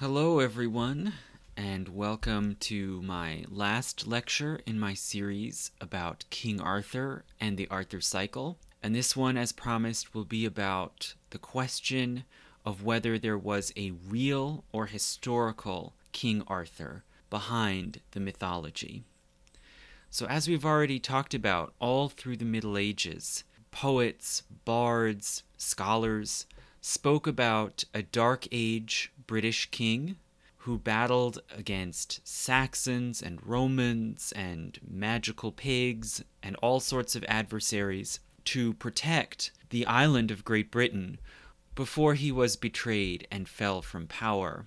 Hello, everyone, and welcome to my last lecture in my series about King Arthur and the Arthur cycle. And this one, as promised, will be about the question of whether there was a real or historical King Arthur behind the mythology. So, as we've already talked about all through the Middle Ages, poets, bards, scholars spoke about a Dark Age British king who battled against Saxons and Romans and magical pigs and all sorts of adversaries to protect the island of Great Britain before he was betrayed and fell from power.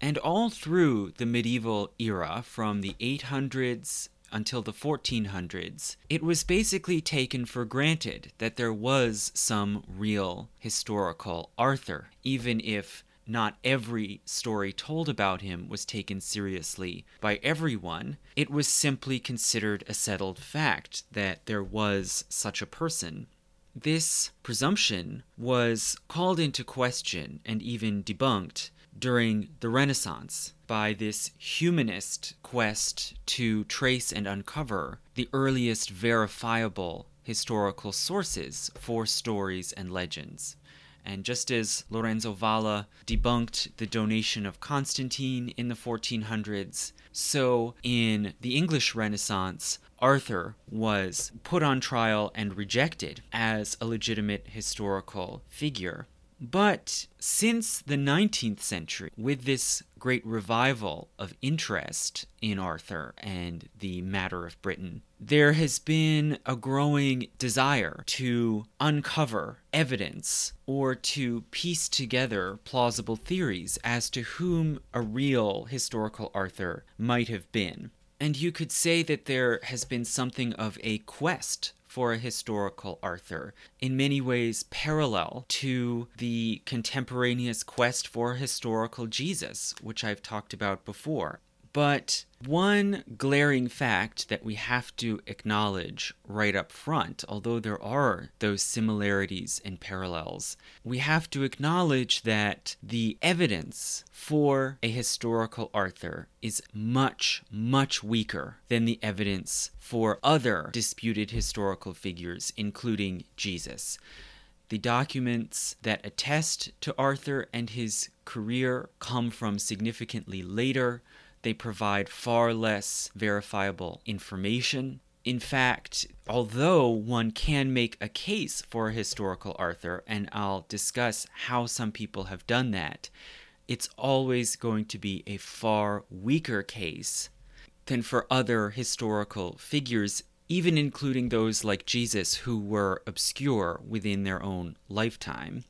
And all through the medieval era, from the 800s until the 1400s, it was basically taken for granted that there was some real historical Arthur, even if not every story told about him was taken seriously by everyone. It was simply considered a settled fact that there was such a person. This presumption was called into question and even debunked during the Renaissance by this humanist quest to trace and uncover the earliest verifiable historical sources for stories and legends. And just as Lorenzo Valla debunked the donation of Constantine in the 1400s, so in the English Renaissance, Arthur was put on trial and rejected as a legitimate historical figure. But since the 19th century, with this great revival of interest in Arthur and the matter of Britain, there has been a growing desire to uncover evidence or to piece together plausible theories as to whom a real historical Arthur might have been. And you could say that there has been something of a quest for a historical Arthur, in many ways parallel to the contemporaneous quest for a historical Jesus, which I've talked about before. But one glaring fact that we have to acknowledge right up front, although there are those similarities and parallels, we have to acknowledge that the evidence for a historical Arthur is much, much weaker than the evidence for other disputed historical figures, including Jesus. The documents that attest to Arthur and his career come from significantly later they provide far less verifiable information. In fact, although one can make a case for a historical Arthur, and I'll discuss how some people have done that, it's always going to be a far weaker case than for other historical figures, even including those like Jesus who were obscure within their own lifetime.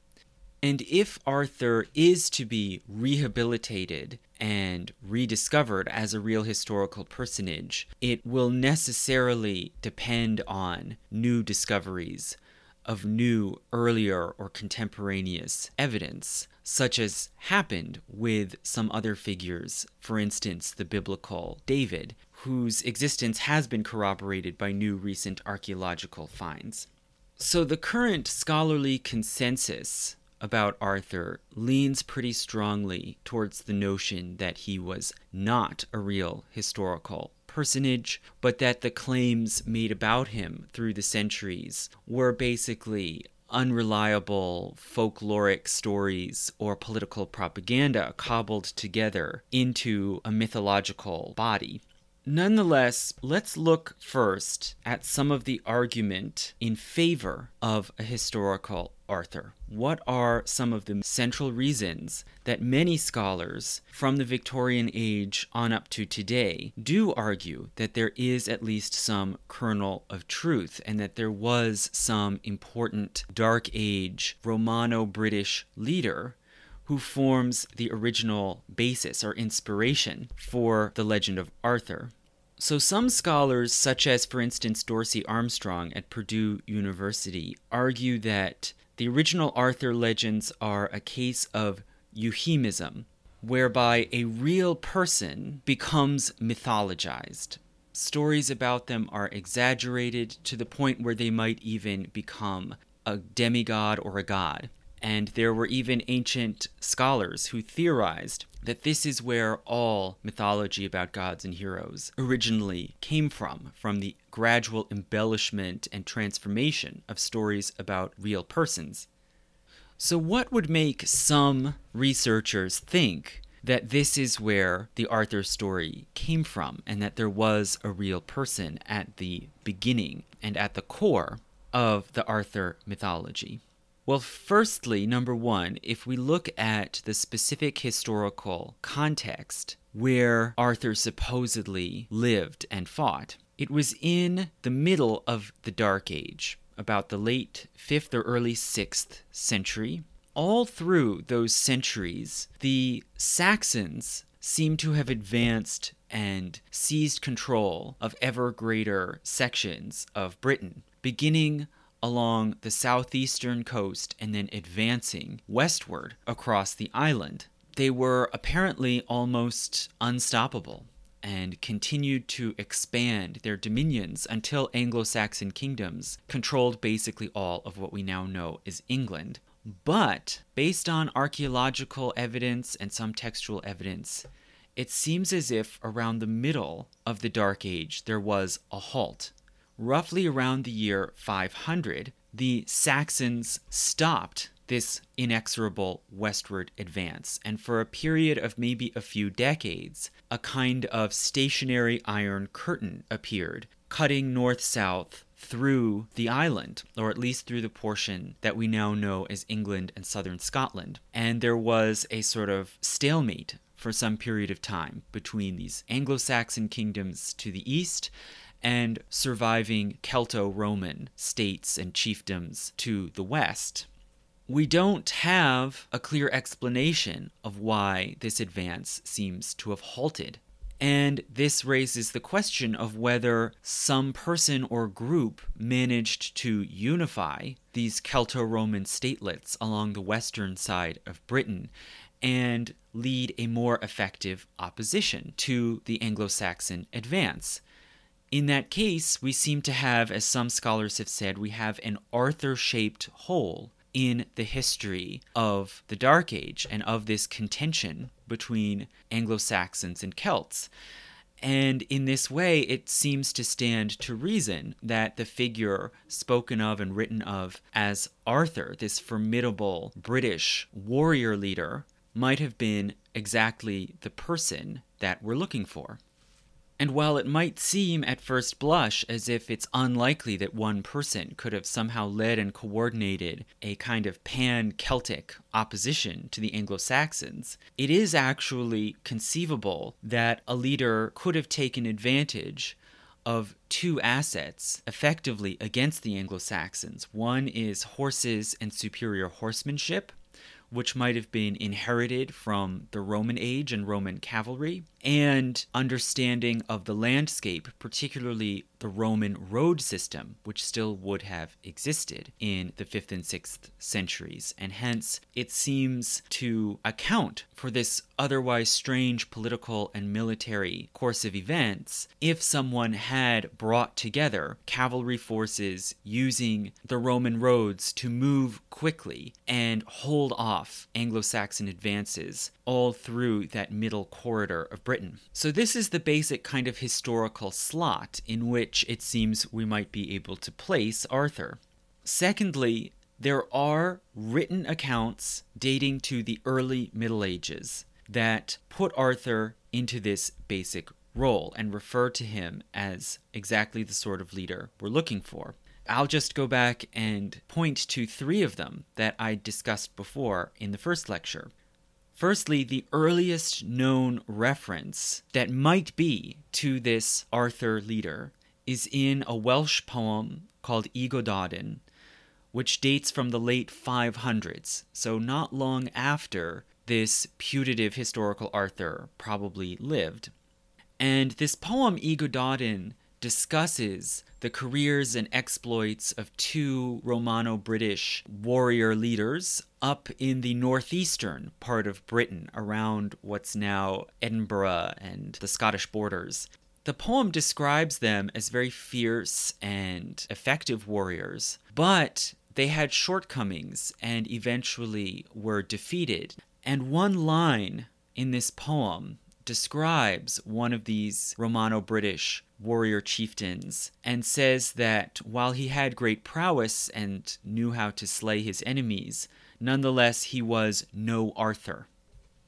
And if Arthur is to be rehabilitated and rediscovered as a real historical personage, it will necessarily depend on new discoveries of new, earlier, or contemporaneous evidence, such as happened with some other figures, for instance, the biblical David, whose existence has been corroborated by new recent archaeological finds. So the current scholarly consensus about Arthur leans pretty strongly towards the notion that he was not a real historical personage, but that the claims made about him through the centuries were basically unreliable folkloric stories or political propaganda cobbled together into a mythological body. Nonetheless, let's look first at some of the argument in favor of a historical Arthur. What are some of the central reasons that many scholars from the Victorian age on up to today do argue that there is at least some kernel of truth and that there was some important Dark Age Romano British leader who forms the original basis or inspiration for the legend of Arthur. So, some scholars, such as, for instance, Dorsey Armstrong at Purdue University, argue that the original Arthur legends are a case of euhemerism, whereby a real person becomes mythologized. Stories about them are exaggerated to the point where they might even become a demigod or a god. And there were even ancient scholars who theorized that this is where all mythology about gods and heroes originally came from, from the gradual embellishment and transformation of stories about real persons. So, what would make some researchers think that this is where the Arthur story came from and that there was a real person at the beginning and at the core of the Arthur mythology? Well, firstly, number one, if we look at the specific historical context where Arthur supposedly lived and fought, it was in the middle of the Dark Age, about the late 5th or early 6th century. All through those centuries, the Saxons seem to have advanced and seized control of ever greater sections of Britain, beginning along the southeastern coast and then advancing westward across the island. They were apparently almost unstoppable and continued to expand their dominions until Anglo Saxon kingdoms controlled basically all of what we now know as England. But based on archaeological evidence and some textual evidence, it seems as if around the middle of the Dark Age there was a halt roughly around the year 500, the Saxons stopped this inexorable westward advance, and for a period of maybe a few decades, a kind of stationary iron curtain appeared, cutting north south through the island, or at least through the portion that we now know as England and southern Scotland. And there was a sort of stalemate for some period of time between these Anglo Saxon kingdoms to the east and surviving Celto Roman states and chiefdoms to the west. We don't have a clear explanation of why this advance seems to have halted. And this raises the question of whether some person or group managed to unify these Celto Roman statelets along the western side of Britain and lead a more effective opposition to the Anglo Saxon advance. In that case, we seem to have, as some scholars have said, we have an Arthur shaped hole in the history of the Dark Age and of this contention between Anglo Saxons and Celts. And in this way, it seems to stand to reason that the figure spoken of and written of as Arthur, this formidable British warrior leader, might have been exactly the person that we're looking for. And while it might seem at first blush as if it's unlikely that one person could have somehow led and coordinated a kind of pan Celtic opposition to the Anglo Saxons, it is actually conceivable that a leader could have taken advantage of two assets effectively against the Anglo Saxons. One is horses and superior horsemanship, which might have been inherited from the Roman age and Roman cavalry, and understanding of the landscape, particularly the Roman road system, which still would have existed in the 5th and 6th centuries. And hence, it seems to account for this otherwise strange political and military course of events if someone had brought together cavalry forces using the Roman roads to move quickly and hold off Anglo Saxon advances all through that middle corridor of Britain. So, this is the basic kind of historical slot in which it seems we might be able to place Arthur. Secondly, there are written accounts dating to the early Middle Ages that put Arthur into this basic role and refer to him as exactly the sort of leader we're looking for. I'll just go back and point to three of them that I discussed before in the first lecture. Firstly, the earliest known reference that might be to this Arthur leader is in a Welsh poem called Y which dates from the late 500s, so not long after this putative historical Arthur probably lived. And this poem, Y discusses the careers and exploits of two Romano British warrior leaders up in the northeastern part of Britain, around what's now Edinburgh and the Scottish borders. The poem describes them as very fierce and effective warriors, but they had shortcomings and eventually were defeated. And one line in this poem describes one of these Romano British warrior chieftains and says that while he had great prowess and knew how to slay his enemies, nonetheless he was no Arthur.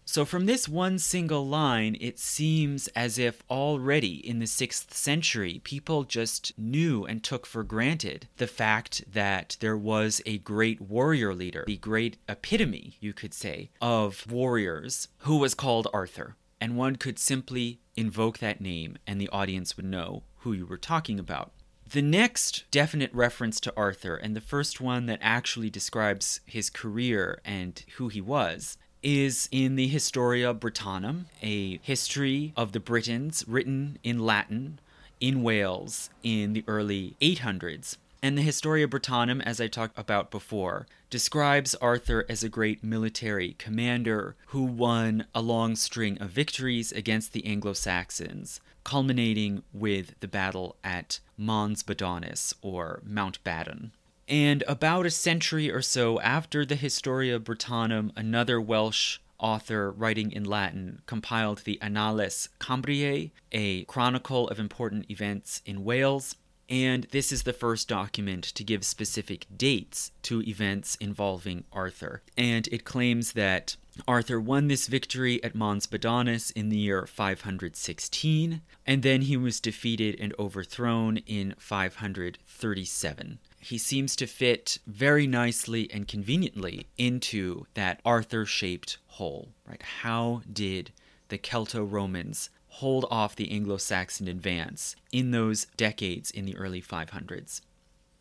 So, from this one single line, it seems as if already in the 6th century, people just knew and took for granted the fact that there was a great warrior leader, the great epitome, you could say, of warriors, who was called Arthur. And one could simply invoke that name, and the audience would know who you were talking about. The next definite reference to Arthur, and the first one that actually describes his career and who he was, is in the Historia Brittonum, a history of the Britons written in Latin in Wales in the early 800s. And the Historia Brittonum, as I talked about before, describes Arthur as a great military commander who won a long string of victories against the Anglo Saxons, culminating with the battle at Mons Badonis, or Mount Badon. And about a century or so after the Historia Brittonum, another Welsh author writing in Latin compiled the Annales Cambriae, a chronicle of important events in Wales. And this is the first document to give specific dates to events involving Arthur. And it claims that Arthur won this victory at Mons Badonis in the year 516, and then he was defeated and overthrown in 537 he seems to fit very nicely and conveniently into that Arthur shaped hole, right? How did the Celto Romans hold off the Anglo Saxon advance in those decades in the early 500s?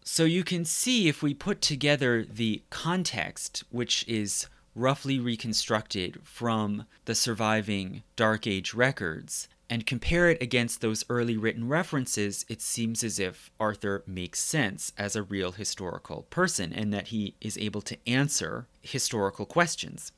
So you can see if we put together the context, which is roughly reconstructed from the surviving Dark Age records, and compare it against those early written references, it seems as if Arthur makes sense as a real historical person and that he is able to answer historical questions.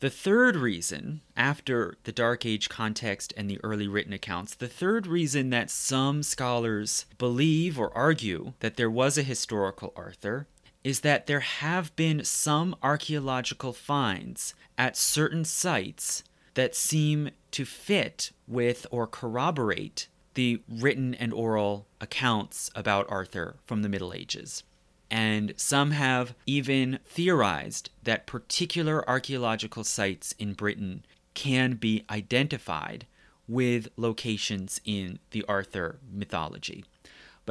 The third reason, after the Dark Age context and the early written accounts, the third reason that some scholars believe or argue that there was a historical Arthur is that there have been some archaeological finds at certain sites that seem to fit with or corroborate the written and oral accounts about Arthur from the Middle Ages. And some have even theorized that particular archaeological sites in Britain can be identified with locations in the Arthur mythology.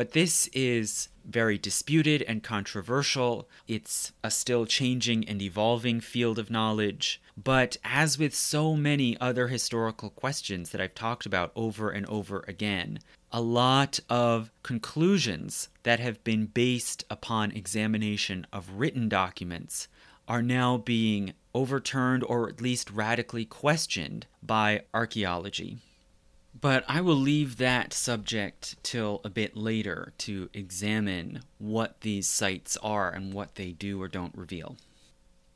But this is very disputed and controversial. It's a still changing and evolving field of knowledge. But as with so many other historical questions that I've talked about over and over again, a lot of conclusions that have been based upon examination of written documents are now being overturned or at least radically questioned by archaeology. But I will leave that subject till a bit later to examine what these sites are and what they do or don't reveal.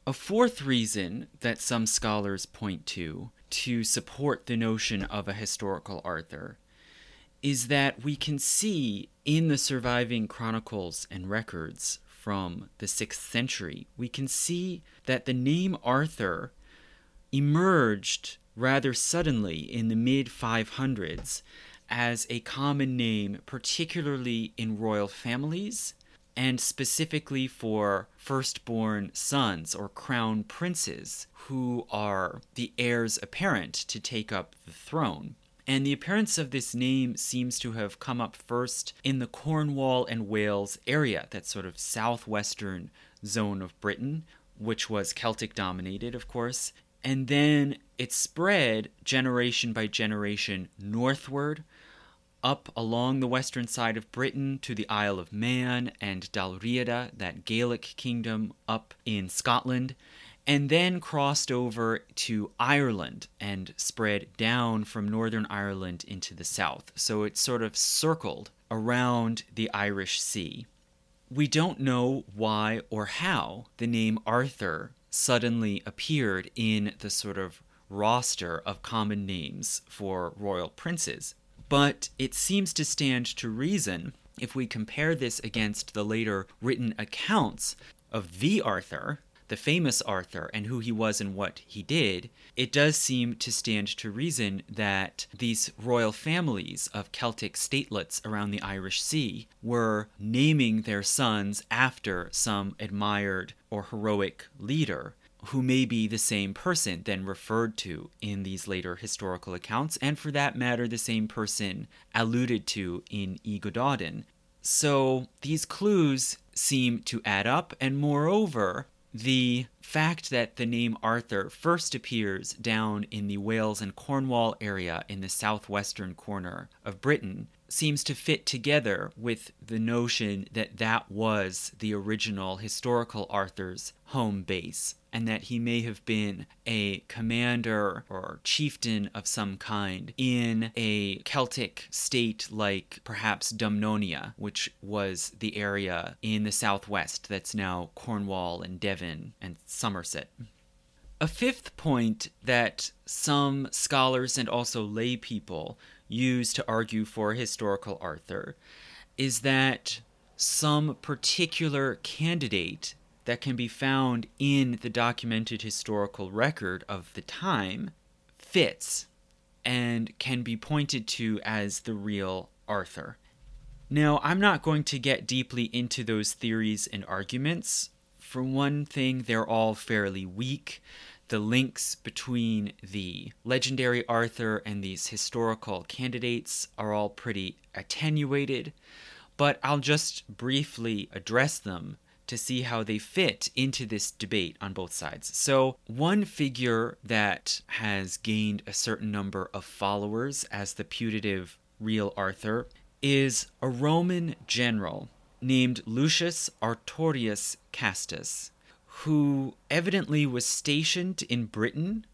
A fourth reason that some scholars point to to support the notion of a historical Arthur is that we can see in the surviving chronicles and records from the 6th century, we can see that the name Arthur emerged rather suddenly in the mid 500s as a common name, particularly in royal families and specifically for firstborn sons or crown princes who are the heirs apparent to take up the throne. And the appearance of this name seems to have come up first in the Cornwall and Wales area, that sort of southwestern zone of Britain, which was Celtic dominated, of course, and then it spread generation by generation northward, up along the western side of Britain to the Isle of Man and Dalriada, that Gaelic kingdom up in Scotland, and then crossed over to Ireland and spread down from Northern Ireland into the south. So it sort of circled around the Irish Sea. We don't know why or how the name Arthur suddenly appeared in the sort of roster of common names for royal princes. But it seems to stand to reason if we compare this against the later written accounts of the Arthur, the famous Arthur, and who he was and what he did, it does seem to stand to reason that these royal families of Celtic statelets around the Irish Sea were naming their sons after some admired or heroic leader who may be the same person then referred to in these later historical accounts, and for that matter, the same person alluded to in Y So these clues seem to add up, and moreover, the fact that the name Arthur first appears down in the Wales and Cornwall area in the southwestern corner of Britain seems to fit together with the notion that that was the original historical Arthur's home base and that he may have been a commander or chieftain of some kind in a Celtic state like perhaps Dumnonia, which was the area in the southwest that's now Cornwall and Devon and Somerset. A fifth point that some scholars and also lay people use to argue for historical Arthur is that some particular candidate that can be found in the documented historical record of the time fits and can be pointed to as the real Arthur. Now, I'm not going to get deeply into those theories and arguments. For one thing, they're all fairly weak. The links between the legendary Arthur and these historical candidates are all pretty attenuated, but I'll just briefly address them to see how they fit into this debate on both sides. So, one figure that has gained a certain number of followers as the putative real Arthur is a Roman general named Lucius Artorius Castus, who evidently was stationed in Britain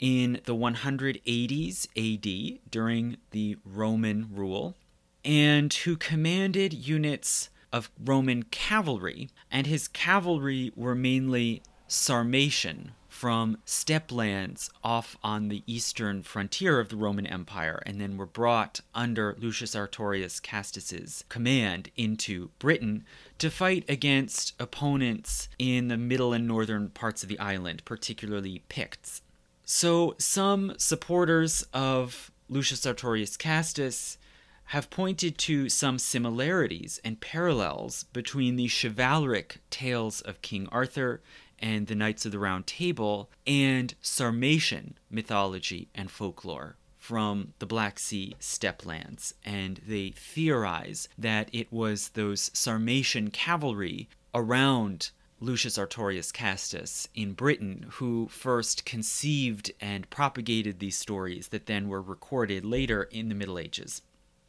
in the 180s AD during the Roman rule, and who commanded units of Roman cavalry, and his cavalry were mainly Sarmatian from steppe lands off on the eastern frontier of the Roman Empire, and then were brought under Lucius Artorius Castus's command into Britain to fight against opponents in the middle and northern parts of the island, particularly Picts. So, some supporters of Lucius Artorius Castus have pointed to some similarities and parallels between the chivalric tales of King Arthur and the Knights of the Round Table and Sarmatian mythology and folklore from the Black Sea steppe lands. And they theorize that it was those Sarmatian cavalry around Lucius Artorius Castus in Britain who first conceived and propagated these stories that then were recorded later in the Middle Ages.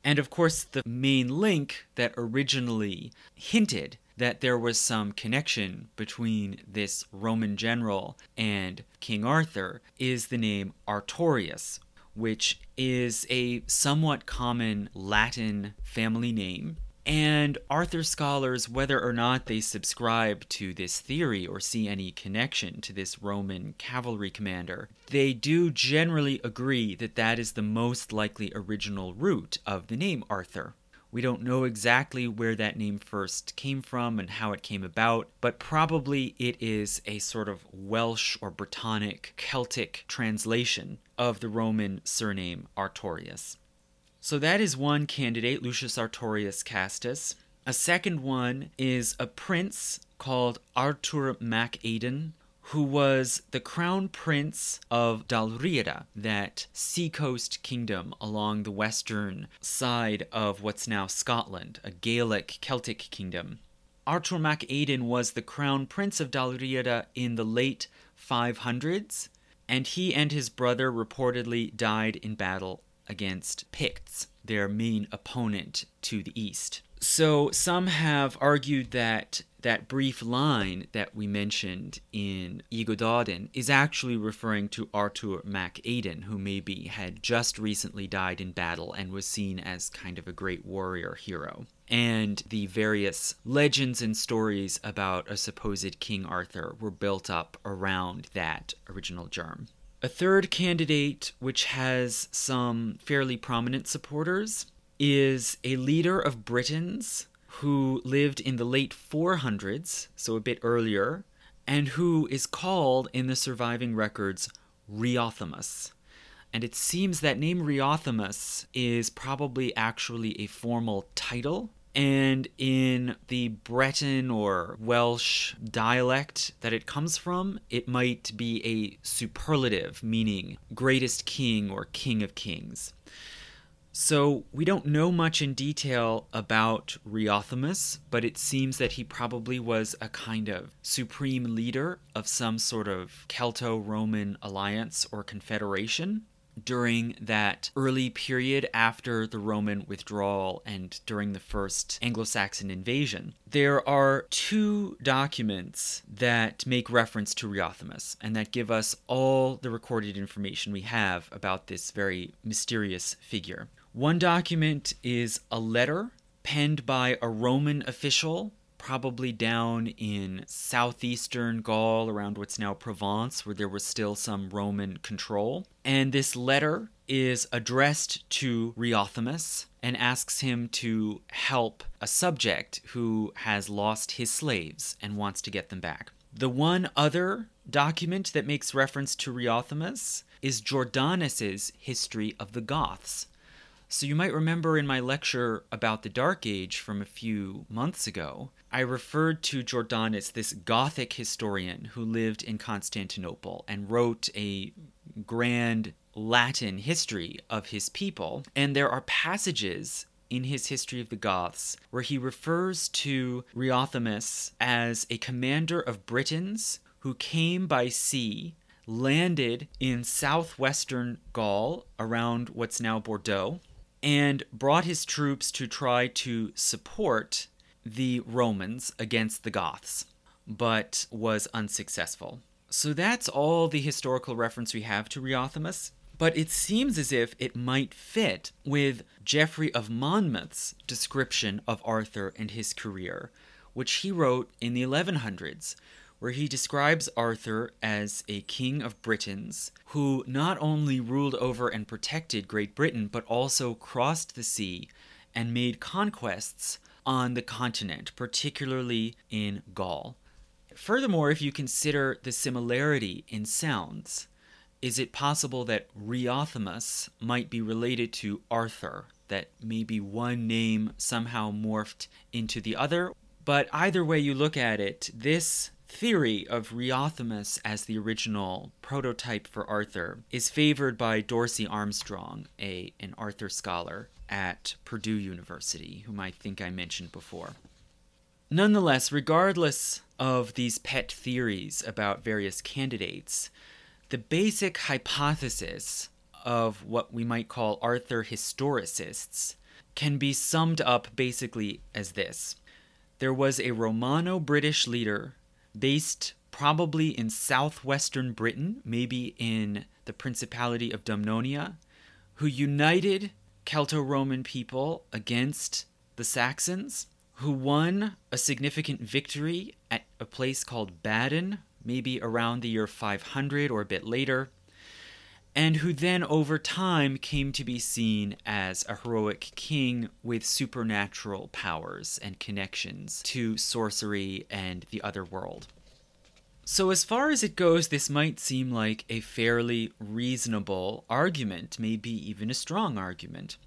And of course, the main link that originally hinted that there was some connection between this Roman general and King Arthur is the name Artorius, which is a somewhat common Latin family name and Arthur scholars, whether or not they subscribe to this theory or see any connection to this Roman cavalry commander, they do generally agree that that is the most likely original root of the name Arthur. We don't know exactly where that name first came from and how it came about, but probably it is a sort of Welsh or Brittonic Celtic translation of the Roman surname Artorius. So that is one candidate, Lucius Artorius Castus. A second one is a prince called Arthur Mac who was the crown prince of Dalriada, that seacoast kingdom along the western side of what's now Scotland, a Gaelic Celtic kingdom. Arthur Mac Aidan was the crown prince of Dalriada in the late 500s, and he and his brother reportedly died in battle against Picts, their main opponent to the east. So some have argued that that brief line that we mentioned in Y Gododdin is actually referring to Arthur Mac Aidan, who maybe had just recently died in battle and was seen as kind of a great warrior hero. And the various legends and stories about a supposed King Arthur were built up around that original germ. A third candidate, which has some fairly prominent supporters, is a leader of Britons who lived in the late 400s, so a bit earlier, and who is called in the surviving records Riothamus. And it seems that name Riothamus is probably actually a formal title. And in the Breton or Welsh dialect that it comes from, it might be a superlative, meaning greatest king or king of kings. So we don't know much in detail about Riothamus, but it seems that he probably was a kind of supreme leader of some sort of Celto Roman alliance or confederation during that early period after the Roman withdrawal and during the first Anglo Saxon invasion. There are two documents that make reference to Riothamus and that give us all the recorded information we have about this very mysterious figure. One document is a letter penned by a Roman official probably down in southeastern Gaul, around what's now Provence, where there was still some Roman control. And this letter is addressed to Riothamus and asks him to help a subject who has lost his slaves and wants to get them back. The one other document that makes reference to Riothamus is Jordanes's History of the Goths. So you might remember in my lecture about the Dark Age from a few months ago, I referred to Jordanes, this Gothic historian who lived in Constantinople and wrote a grand Latin history of his people. And there are passages in his history of the Goths where he refers to Riothamus as a commander of Britons who came by sea, landed in southwestern Gaul around what's now Bordeaux, and brought his troops to try to support the Romans against the Goths, but was unsuccessful. So that's all the historical reference we have to Riothamus, but it seems as if it might fit with Geoffrey of Monmouth's description of Arthur and his career, which he wrote in the 1100s, where he describes Arthur as a king of Britons who not only ruled over and protected Great Britain, but also crossed the sea and made conquests on the continent, particularly in Gaul. Furthermore, if you consider the similarity in sounds, is it possible that Riothamus might be related to Arthur, that maybe one name somehow morphed into the other? But either way you look at it, this theory of Riothamus as the original prototype for Arthur is favored by Dorsey Armstrong, a an Arthur scholar at Purdue University, whom I think I mentioned before. Nonetheless, regardless of these pet theories about various candidates, the basic hypothesis of what we might call Arthur historicists can be summed up basically as this. There was a Romano British leader based probably in southwestern Britain, maybe in the Principality of Dumnonia, who united Celto Roman people against the Saxons, who won a significant victory at a place called Badon, maybe around the year 500 or a bit later, and who then over time came to be seen as a heroic king with supernatural powers and connections to sorcery and the other world. So, as far as it goes, this might seem like a fairly reasonable argument, maybe even a strong argument.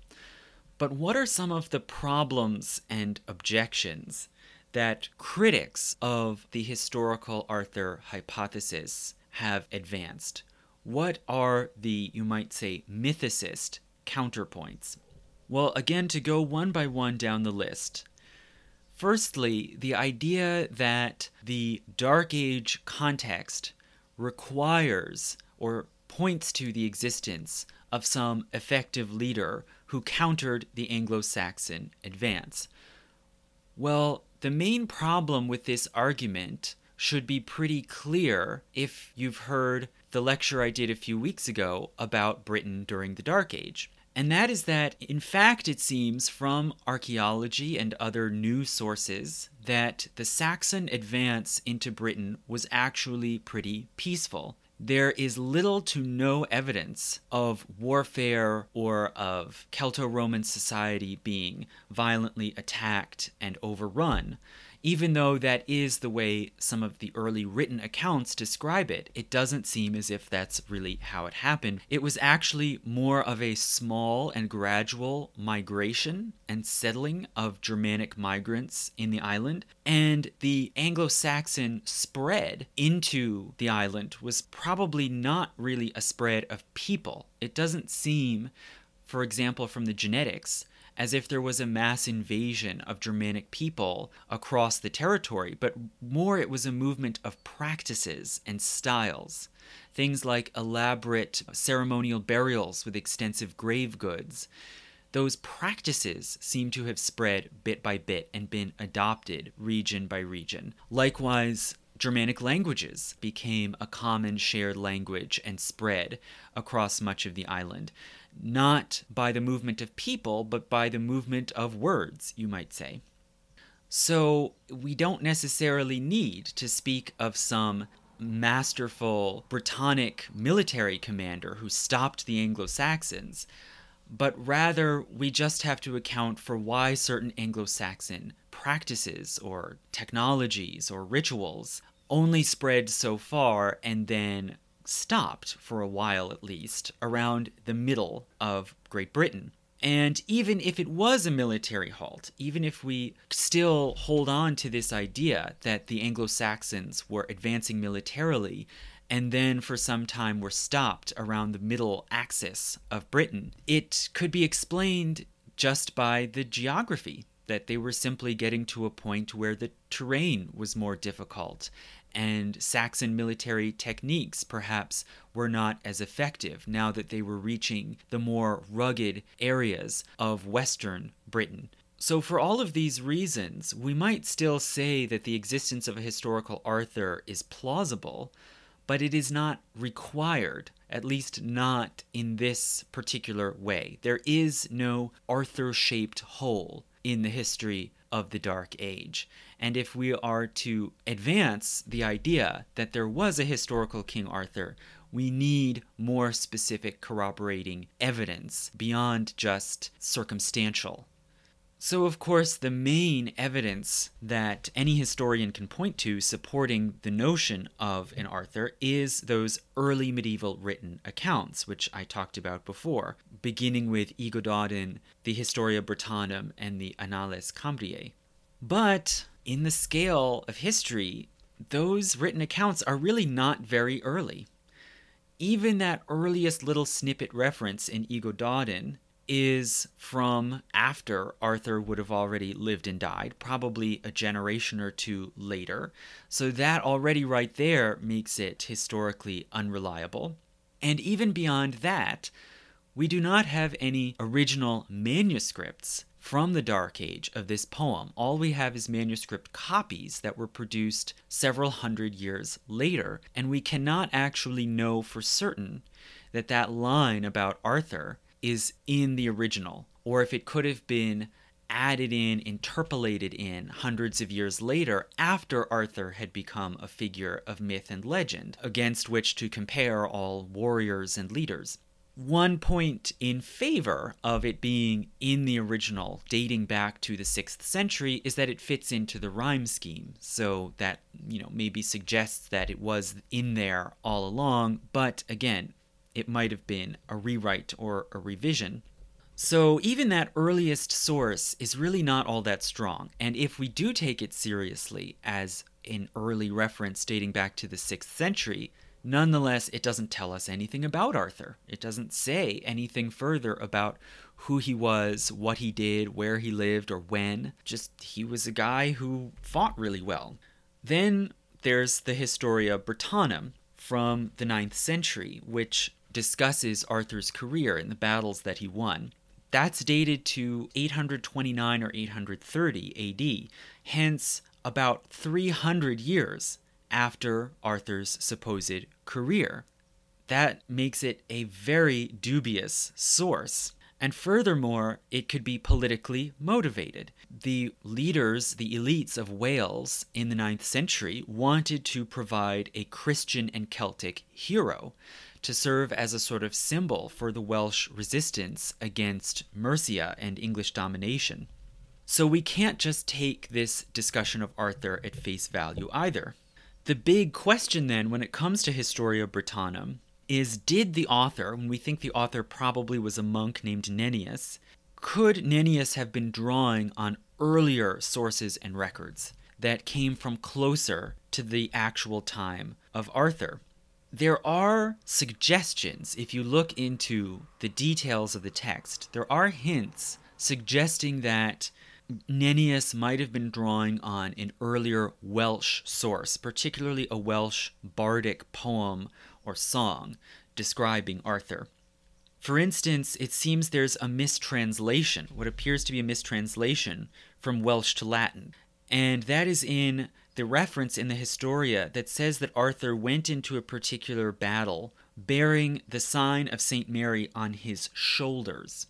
But what are some of the problems and objections that critics of the historical Arthur hypothesis have advanced? What are the, you might say, mythicist counterpoints? Well, again, to go one by one down the list, Firstly, the idea that the Dark Age context requires or points to the existence of some effective leader who countered the Anglo Saxon advance. Well, the main problem with this argument should be pretty clear if you've heard the lecture I did a few weeks ago about Britain during the Dark Age. And that is that, in fact, it seems from archaeology and other new sources that the Saxon advance into Britain was actually pretty peaceful. there is little to no evidence of warfare or of Celto Roman society being violently attacked and overrun even though that is the way some of the early written accounts describe it, it doesn't seem as if that's really how it happened. It was actually more of a small and gradual migration and settling of Germanic migrants in the island, and the Anglo Saxon spread into the island was probably not really a spread of people. It doesn't seem, for example, from the genetics, as if there was a mass invasion of Germanic people across the territory, but more it was a movement of practices and styles. Things like elaborate ceremonial burials with extensive grave goods. Those practices seem to have spread bit by bit and been adopted region by region. Likewise, Germanic languages became a common shared language and spread across much of the island not by the movement of people, but by the movement of words, you might say. So we don't necessarily need to speak of some masterful Brittonic military commander who stopped the Anglo Saxons, but rather we just have to account for why certain Anglo Saxon practices or technologies or rituals only spread so far and then stopped for a while at least around the middle of Great Britain. And even if it was a military halt, even if we still hold on to this idea that the Anglo Saxons were advancing militarily and then for some time were stopped around the middle axis of Britain, it could be explained just by the geography that they were simply getting to a point where the terrain was more difficult and Saxon military techniques perhaps were not as effective now that they were reaching the more rugged areas of Western Britain. So, for all of these reasons, we might still say that the existence of a historical Arthur is plausible, but it is not required, at least not in this particular way. There is no Arthur shaped hole in the history of the Dark Age. And if we are to advance the idea that there was a historical King Arthur, we need more specific corroborating evidence beyond just circumstantial. So, of course, the main evidence that any historian can point to supporting the notion of an Arthur is those early medieval written accounts, which I talked about before, beginning with Y Gododdin, the Historia Brittonum, and the Annales Cambriae. But in the scale of history, those written accounts are really not very early. Even that earliest little snippet reference in Y Gododdin is from after Arthur would have already lived and died, probably a generation or two later. So that already right there makes it historically unreliable. And even beyond that, we do not have any original manuscripts from the Dark Age of this poem. All we have is manuscript copies that were produced several hundred years later, and we cannot actually know for certain that that line about Arthur is in the original, or if it could have been added in, interpolated in hundreds of years later after Arthur had become a figure of myth and legend, against which to compare all warriors and leaders one point in favor of it being in the original, dating back to the 6th century, is that it fits into the rhyme scheme. So that, you know, maybe suggests that it was in there all along, but again, it might have been a rewrite or a revision. So even that earliest source is really not all that strong, and if we do take it seriously as an early reference dating back to the 6th century, Nonetheless, it doesn't tell us anything about Arthur. It doesn't say anything further about who he was, what he did, where he lived, or when. Just he was a guy who fought really well. Then there's the Historia Brittonum from the 9th century, which discusses Arthur's career and the battles that he won. That's dated to 829 or 830 AD, hence about 300 years after Arthur's supposed career. That makes it a very dubious source. And furthermore, it could be politically motivated. The leaders, the elites of Wales in the 9th century, wanted to provide a Christian and Celtic hero to serve as a sort of symbol for the Welsh resistance against Mercia and English domination. So we can't just take this discussion of Arthur at face value either. The big question then, when it comes to Historia Brittonum, is did the author, when we think the author probably was a monk named Nennius, could Nennius have been drawing on earlier sources and records that came from closer to the actual time of Arthur? There are suggestions, if you look into the details of the text, there are hints suggesting that Nennius might have been drawing on an earlier Welsh source, particularly a Welsh bardic poem or song describing Arthur. For instance, it seems there's a mistranslation, what appears to be a mistranslation from Welsh to Latin, and that is in the reference in the Historia that says that Arthur went into a particular battle bearing the sign of St. Mary on his shoulders.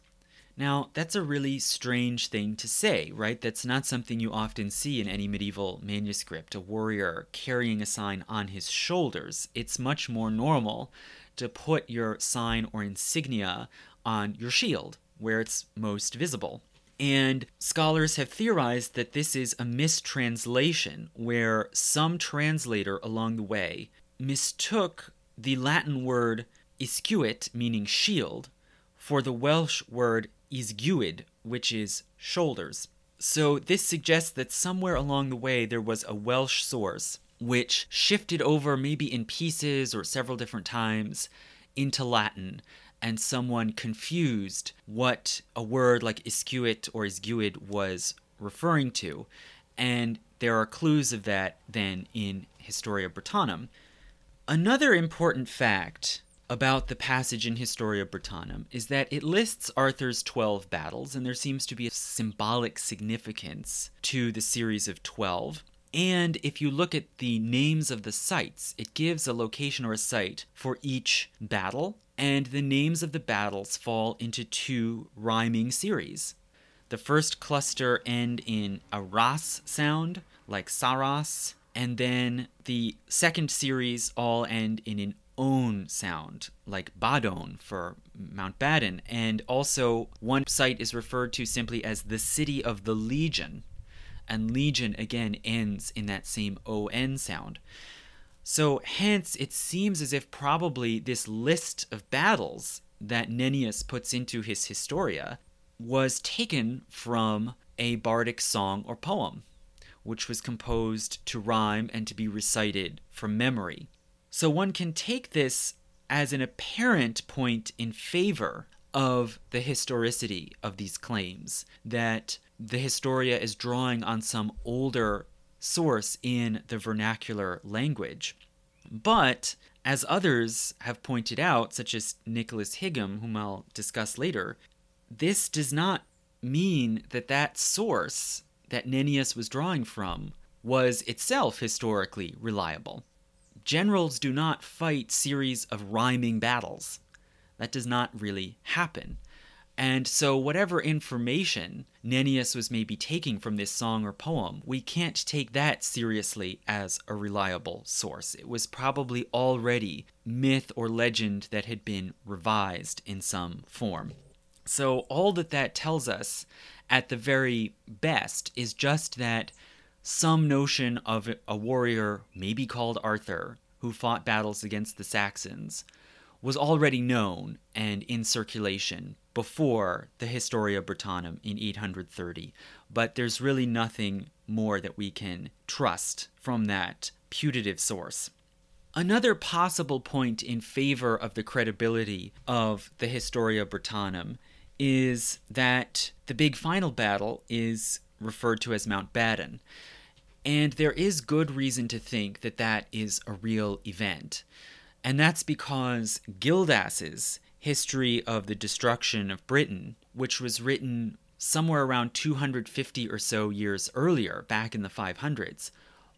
Now, that's a really strange thing to say, right? That's not something you often see in any medieval manuscript, a warrior carrying a sign on his shoulders. It's much more normal to put your sign or insignia on your shield, where it's most visible. And scholars have theorized that this is a mistranslation, where some translator along the way mistook the Latin word iscuit, meaning shield, for the Welsh word isguid, which is shoulders. So this suggests that somewhere along the way there was a Welsh source which shifted over maybe in pieces or several different times into Latin and someone confused what a word like iscuit or isguid was referring to. And there are clues of that then in Historia Brittonum. Another important fact about the passage in Historia Brittonum is that it lists Arthur's 12 battles, and there seems to be a symbolic significance to the series of 12. And if you look at the names of the sites, it gives a location or a site for each battle, and the names of the battles fall into two rhyming series. The first cluster end in a ras sound, like Saras, and then the second series all end in an own sound, like Badon for Mount Badon. And also, one site is referred to simply as the City of the Legion. And Legion again ends in that same ON sound. So, hence, it seems as if probably this list of battles that Nennius puts into his Historia was taken from a bardic song or poem, which was composed to rhyme and to be recited from memory. So one can take this as an apparent point in favor of the historicity of these claims, that the Historia is drawing on some older source in the vernacular language. But, as others have pointed out, such as Nicholas Higham, whom I'll discuss later, this does not mean that that source that Nennius was drawing from was itself historically reliable. Generals do not fight series of rhyming battles. That does not really happen. And so, whatever information Nennius was maybe taking from this song or poem, we can't take that seriously as a reliable source. It was probably already myth or legend that had been revised in some form. So, all that that tells us, at the very best, is just that some notion of a warrior, maybe called Arthur, who fought battles against the Saxons, was already known and in circulation before the Historia Brittonum in 830, but there's really nothing more that we can trust from that putative source. Another possible point in favor of the credibility of the Historia Brittonum is that the big final battle is referred to as Mount Badon. And there is good reason to think that that is a real event. And that's because Gildas's History of the Destruction of Britain, which was written somewhere around 250 or so years earlier, back in the 500s,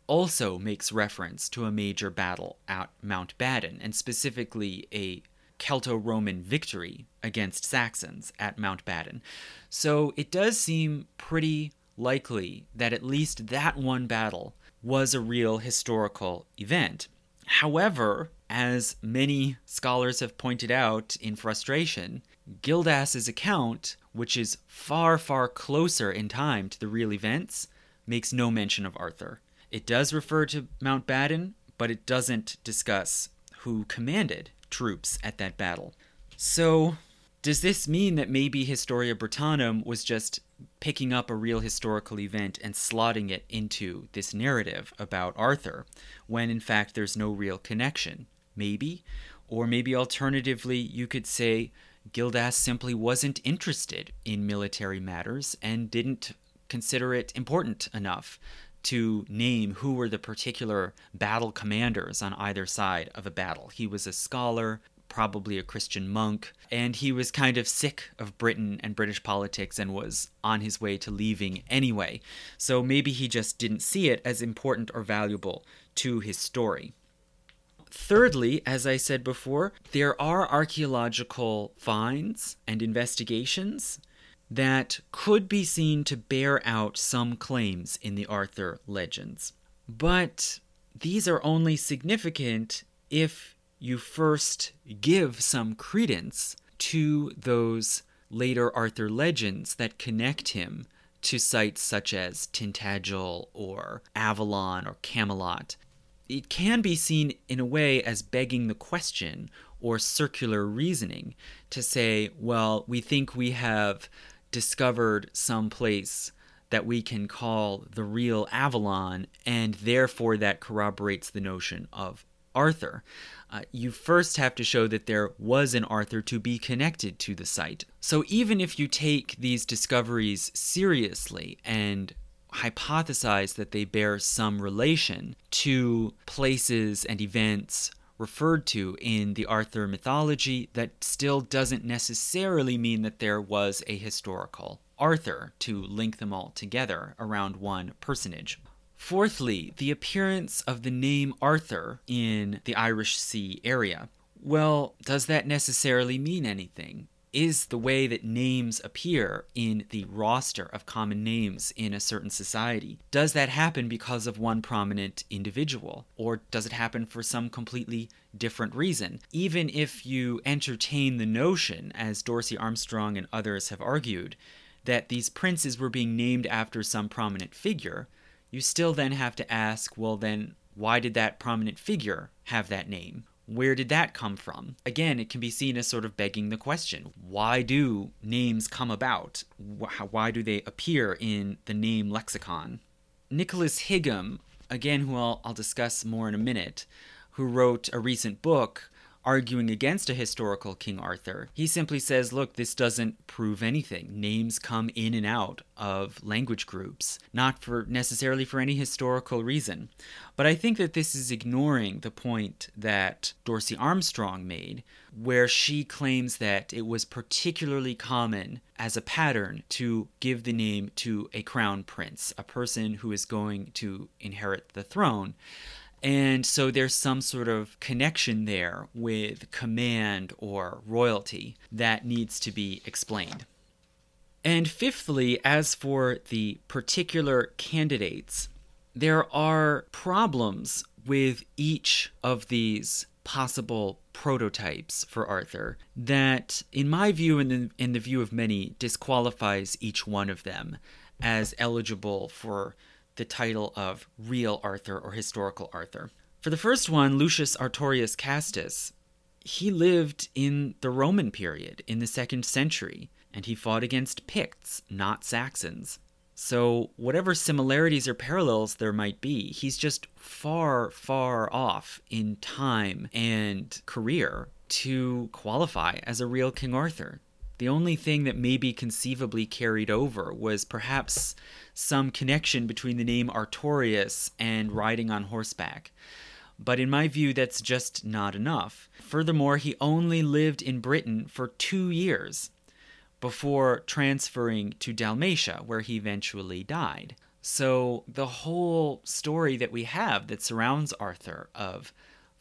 also makes reference to a major battle at Mount Badon, and specifically a Celto Roman victory against Saxons at Mount Badon. So it does seem pretty likely that at least that one battle was a real historical event. However, as many scholars have pointed out in frustration, Gildas's account, which is far, far closer in time to the real events, makes no mention of Arthur. It does refer to Mount Badon, but it doesn't discuss who commanded troops at that battle. So, does this mean that maybe Historia Brittonum was just picking up a real historical event and slotting it into this narrative about Arthur, when in fact there's no real connection? Maybe. Or maybe alternatively, you could say Gildas simply wasn't interested in military matters and didn't consider it important enough to name who were the particular battle commanders on either side of a battle. He was a scholar, probably a Christian monk, and he was kind of sick of Britain and British politics and was on his way to leaving anyway. So maybe he just didn't see it as important or valuable to his story. Thirdly, as I said before, there are archaeological finds and investigations that could be seen to bear out some claims in the Arthur legends. But these are only significant if you first give some credence to those later Arthur legends that connect him to sites such as Tintagel or Avalon or Camelot. It can be seen in a way as begging the question or circular reasoning to say, well, we think we have discovered some place that we can call the real Avalon, and therefore that corroborates the notion of Arthur. Uh, you first have to show that there was an Arthur to be connected to the site. So even if you take these discoveries seriously and hypothesize that they bear some relation to places and events referred to in the Arthur mythology, that still doesn't necessarily mean that there was a historical Arthur to link them all together around one personage. Fourthly, the appearance of the name Arthur in the Irish Sea area. Well, does that necessarily mean anything? Is the way that names appear in the roster of common names in a certain society. Does that happen because of one prominent individual? Or does it happen for some completely different reason? Even if you entertain the notion, as Dorsey Armstrong and others have argued, that these princes were being named after some prominent figure, you still then have to ask well, then, why did that prominent figure have that name? Where did that come from? Again, it can be seen as sort of begging the question why do names come about? Why do they appear in the name lexicon? Nicholas Higham, again, who I'll, I'll discuss more in a minute, who wrote a recent book arguing against a historical King Arthur. He simply says, look, this doesn't prove anything. Names come in and out of language groups, not for necessarily for any historical reason. But I think that this is ignoring the point that Dorsey Armstrong made, where she claims that it was particularly common as a pattern to give the name to a crown prince, a person who is going to inherit the throne. And so there's some sort of connection there with command or royalty that needs to be explained. And fifthly, as for the particular candidates, there are problems with each of these possible prototypes for Arthur that, in my view and in, in the view of many, disqualifies each one of them as eligible for the title of real Arthur or historical Arthur. For the first one, Lucius Artorius Castus, he lived in the Roman period in the second century, and he fought against Picts, not Saxons. So, whatever similarities or parallels there might be, he's just far, far off in time and career to qualify as a real King Arthur. The only thing that maybe conceivably carried over was perhaps some connection between the name Artorius and riding on horseback. But in my view, that's just not enough. Furthermore, he only lived in Britain for two years before transferring to Dalmatia, where he eventually died. So the whole story that we have that surrounds Arthur of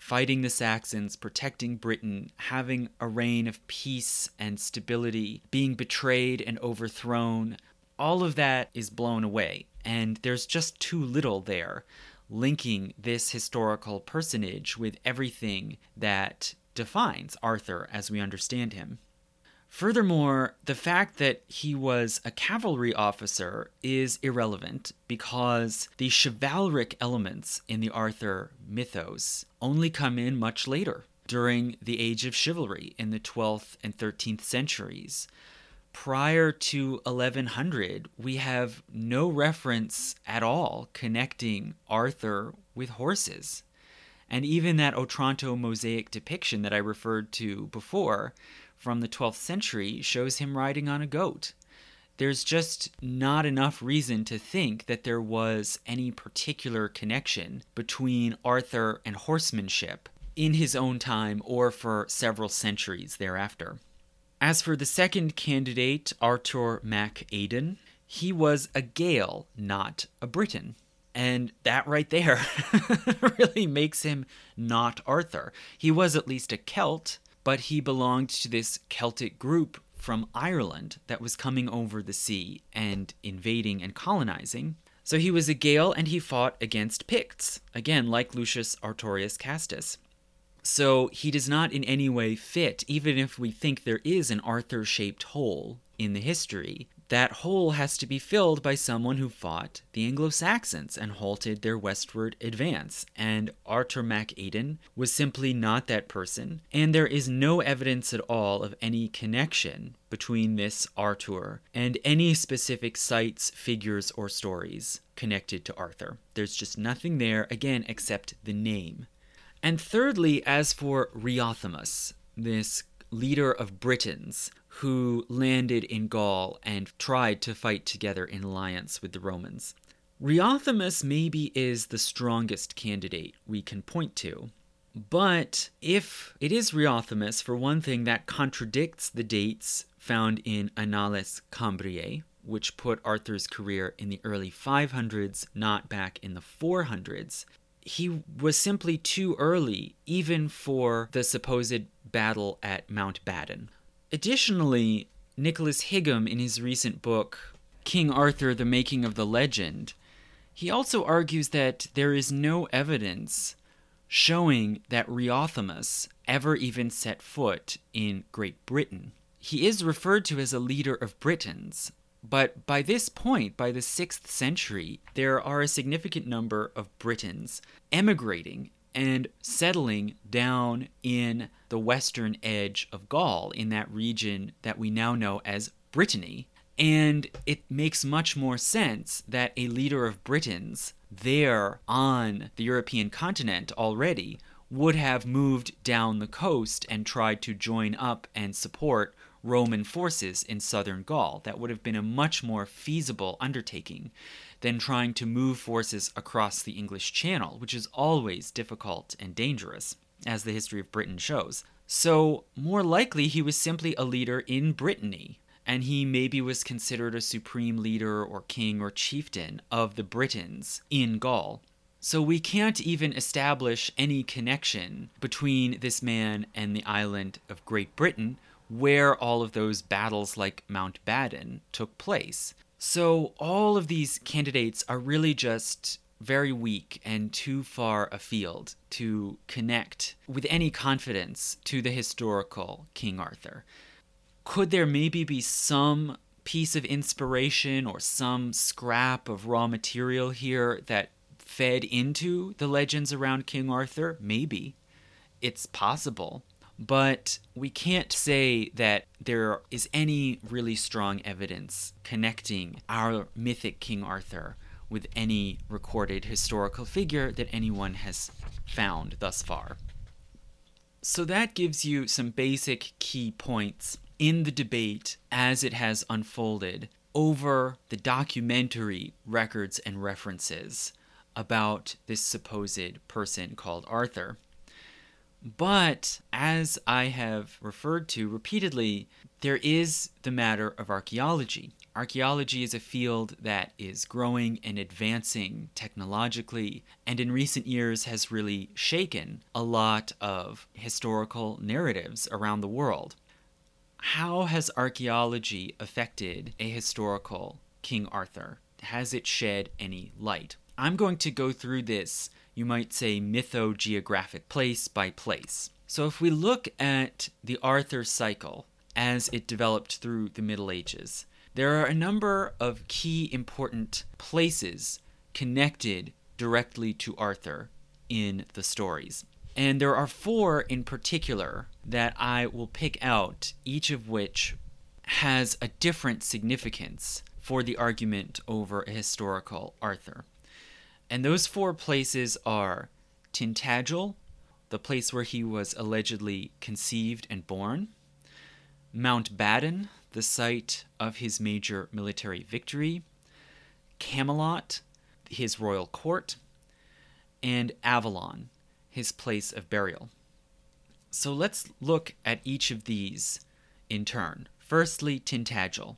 fighting the Saxons, protecting Britain, having a reign of peace and stability, being betrayed and overthrown, all of that is blown away. And there's just too little there linking this historical personage with everything that defines Arthur as we understand him. Furthermore, the fact that he was a cavalry officer is irrelevant because the chivalric elements in the Arthur mythos only come in much later, during the Age of Chivalry in the 12th and 13th centuries. Prior to 1100, we have no reference at all connecting Arthur with horses. And even that Otranto mosaic depiction that I referred to before from the 12th century shows him riding on a goat. There's just not enough reason to think that there was any particular connection between Arthur and horsemanship in his own time or for several centuries thereafter. As for the second candidate, Arthur Mac Aidan, he was a Gael, not a Briton. And that right there really makes him not Arthur. He was at least a Celt, but he belonged to this Celtic group from Ireland that was coming over the sea and invading and colonizing. So he was a Gael and he fought against Picts, again, like Lucius Artorius Castus. So he does not in any way fit, even if we think there is an Arthur shaped hole in the history that hole has to be filled by someone who fought the Anglo Saxons and halted their westward advance. And Arthur Mac Aidan was simply not that person, and there is no evidence at all of any connection between this Arthur and any specific sites, figures, or stories connected to Arthur. There's just nothing there, again, except the name. And thirdly, as for Riothamus, this leader of Britons, who landed in Gaul and tried to fight together in alliance with the Romans. Riothamus maybe is the strongest candidate we can point to. But if it is Riothamus, for one thing, that contradicts the dates found in Annales Cambriae, which put Arthur's career in the early 500s, not back in the 400s. He was simply too early, even for the supposed battle at Mount Badon. Additionally, Nicholas Higham, in his recent book, King Arthur The Making of the Legend, he also argues that there is no evidence showing that Riothamus ever even set foot in Great Britain. He is referred to as a leader of Britons, but by this point, by the 6th century, there are a significant number of Britons emigrating and settling down in the western edge of Gaul, in that region that we now know as Brittany. And it makes much more sense that a leader of Britons there on the European continent already would have moved down the coast and tried to join up and support Roman forces in southern Gaul. That would have been a much more feasible undertaking than trying to move forces across the English Channel, which is always difficult and dangerous, as the history of Britain shows. So, more likely, he was simply a leader in Brittany, and he maybe was considered a supreme leader or king or chieftain of the Britons in Gaul. So we can't even establish any connection between this man and the island of Great Britain, where all of those battles like Mount Badon took place. So all of these candidates are really just very weak and too far afield to connect with any confidence to the historical King Arthur. Could there maybe be some piece of inspiration or some scrap of raw material here that fed into the legends around King Arthur? Maybe. It's possible. But we can't say that there is any really strong evidence connecting our mythic King Arthur with any recorded historical figure that anyone has found thus far. So that gives you some basic key points in the debate as it has unfolded over the documentary records and references about this supposed person called Arthur. But as I have referred to repeatedly, there is the matter of archaeology. Archaeology is a field that is growing and advancing technologically, and in recent years has really shaken a lot of historical narratives around the world. How has archaeology affected a historical King Arthur? Has it shed any light? I'm going to go through this, you might say, mythogeographic place by place. So, if we look at the Arthur cycle as it developed through the Middle Ages, there are a number of key important places connected directly to Arthur in the stories. And there are four in particular that I will pick out, each of which has a different significance for the argument over a historical Arthur. And those four places are Tintagel, the place where he was allegedly conceived and born, Mount Badon, the site of his major military victory, Camelot, his royal court, and Avalon, his place of burial. So let's look at each of these in turn. Firstly, Tintagel.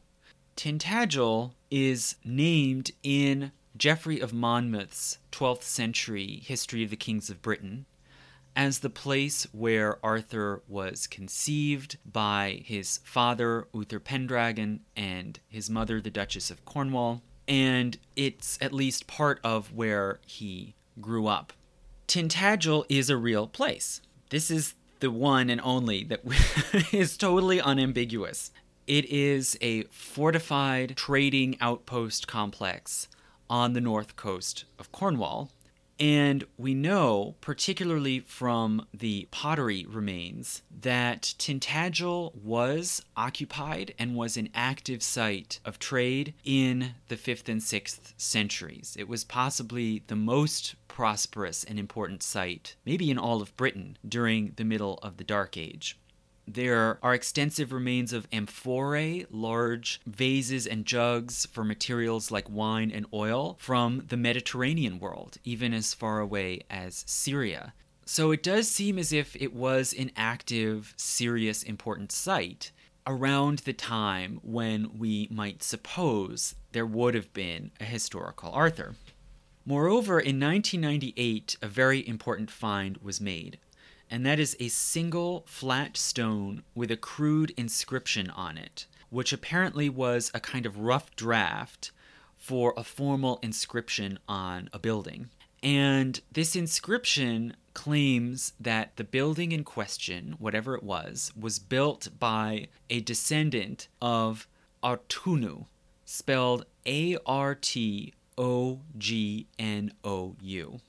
Tintagel is named in Geoffrey of Monmouth's 12th century History of the Kings of Britain as the place where Arthur was conceived by his father, Uther Pendragon, and his mother, the Duchess of Cornwall, and it's at least part of where he grew up. Tintagel is a real place. This is the one and only that is totally unambiguous. It is a fortified trading outpost complex on the north coast of Cornwall and we know, particularly from the pottery remains, that Tintagel was occupied and was an active site of trade in the 5th and 6th centuries. It was possibly the most prosperous and important site, maybe in all of Britain, during the middle of the Dark Age. There are extensive remains of amphorae, large vases and jugs for materials like wine and oil from the Mediterranean world, even as far away as Syria. So it does seem as if it was an active, serious, important site around the time when we might suppose there would have been a historical Arthur. Moreover, in 1998, a very important find was made and that is a single flat stone with a crude inscription on it, which apparently was a kind of rough draft for a formal inscription on a building. And this inscription claims that the building in question, whatever it was, was built by a descendant of Artunu, spelled A R T O G N O U.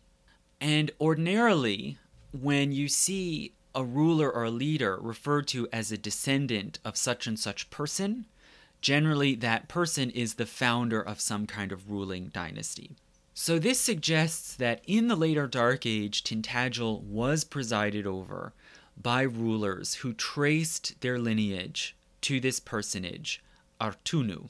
And ordinarily, when you see a ruler or a leader referred to as a descendant of such and such person, generally that person is the founder of some kind of ruling dynasty. So this suggests that in the later Dark Age, Tintagel was presided over by rulers who traced their lineage to this personage, Artunu.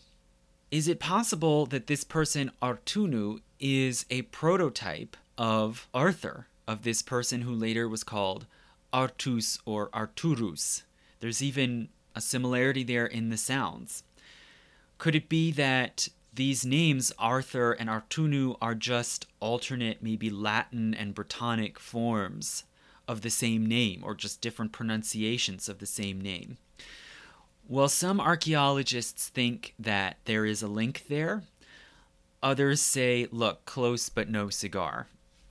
Is it possible that this person, Artunu, is a prototype of Arthur? Of this person who later was called Artus or Arturus. There's even a similarity there in the sounds. Could it be that these names, Arthur and Artunu, are just alternate, maybe Latin and Brittonic forms of the same name, or just different pronunciations of the same name? Well, some archaeologists think that there is a link there. Others say, look, close but no cigar.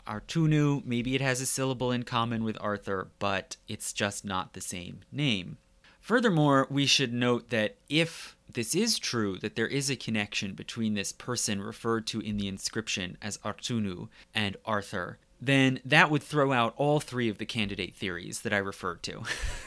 Artunu, maybe it has a syllable in common with Arthur, but it's just not the same name. Furthermore, we should note that if this is true, that there is a connection between this person referred to in the inscription as Artunu and Arthur, then that would throw out all three of the candidate theories that I referred to.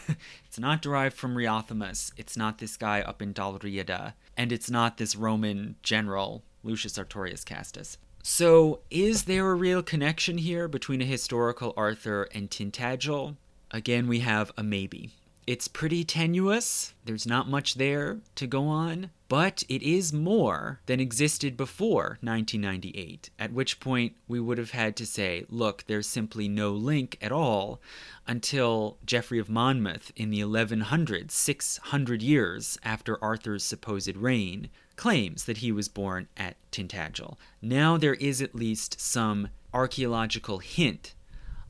it's not derived from Riothamus, it's not this guy up in Dalriada, and it's not this Roman general, Lucius Artorius Castus. So, is there a real connection here between a historical Arthur and Tintagel? Again, we have a maybe. It's pretty tenuous. There's not much there to go on, but it is more than existed before 1998, at which point we would have had to say, look, there's simply no link at all until Geoffrey of Monmouth in the 1100s, 600 years after Arthur's supposed reign, claims that he was born at Tintagel. Now there is at least some archaeological hint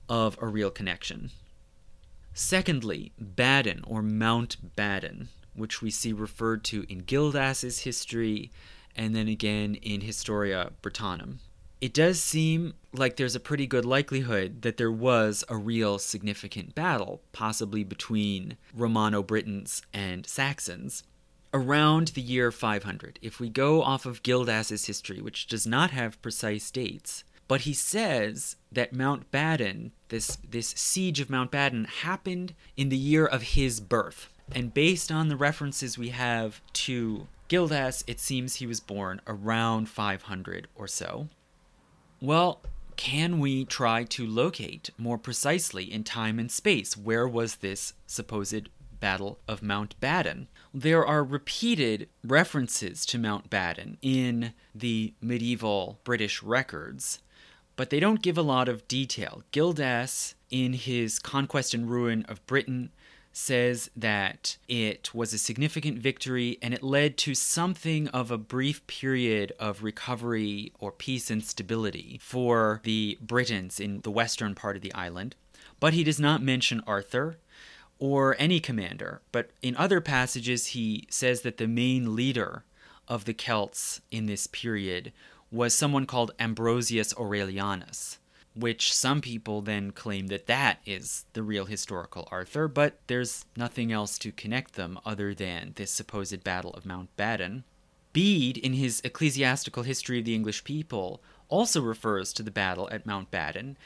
of a real connection. Secondly, Badon or Mount Badon, which we see referred to in Gildas's history and then again in Historia Brittonum. It does seem like there's a pretty good likelihood that there was a real significant battle, possibly between Romano Britons and Saxons, around the year 500. If we go off of Gildas's history, which does not have precise dates, but he says that Mount Badon, this this siege of Mount Badon, happened in the year of his birth. And based on the references we have to Gildas, it seems he was born around 500 or so. Well, can we try to locate more precisely in time and space where was this supposed Battle of Mount Badon? There are repeated references to Mount Badon in the medieval British records, but they don't give a lot of detail. Gildas, in his Conquest and Ruin of Britain, says that it was a significant victory and it led to something of a brief period of recovery or peace and stability for the Britons in the western part of the island. But he does not mention Arthur or any commander. But in other passages, he says that the main leader of the Celts in this period was someone called Ambrosius Aurelianus, which some people then claim that that is the real historical Arthur, but there's nothing else to connect them other than this supposed Battle of Mount Badon. Bede, in his Ecclesiastical History of the English People, also refers to the battle at Mount Badon,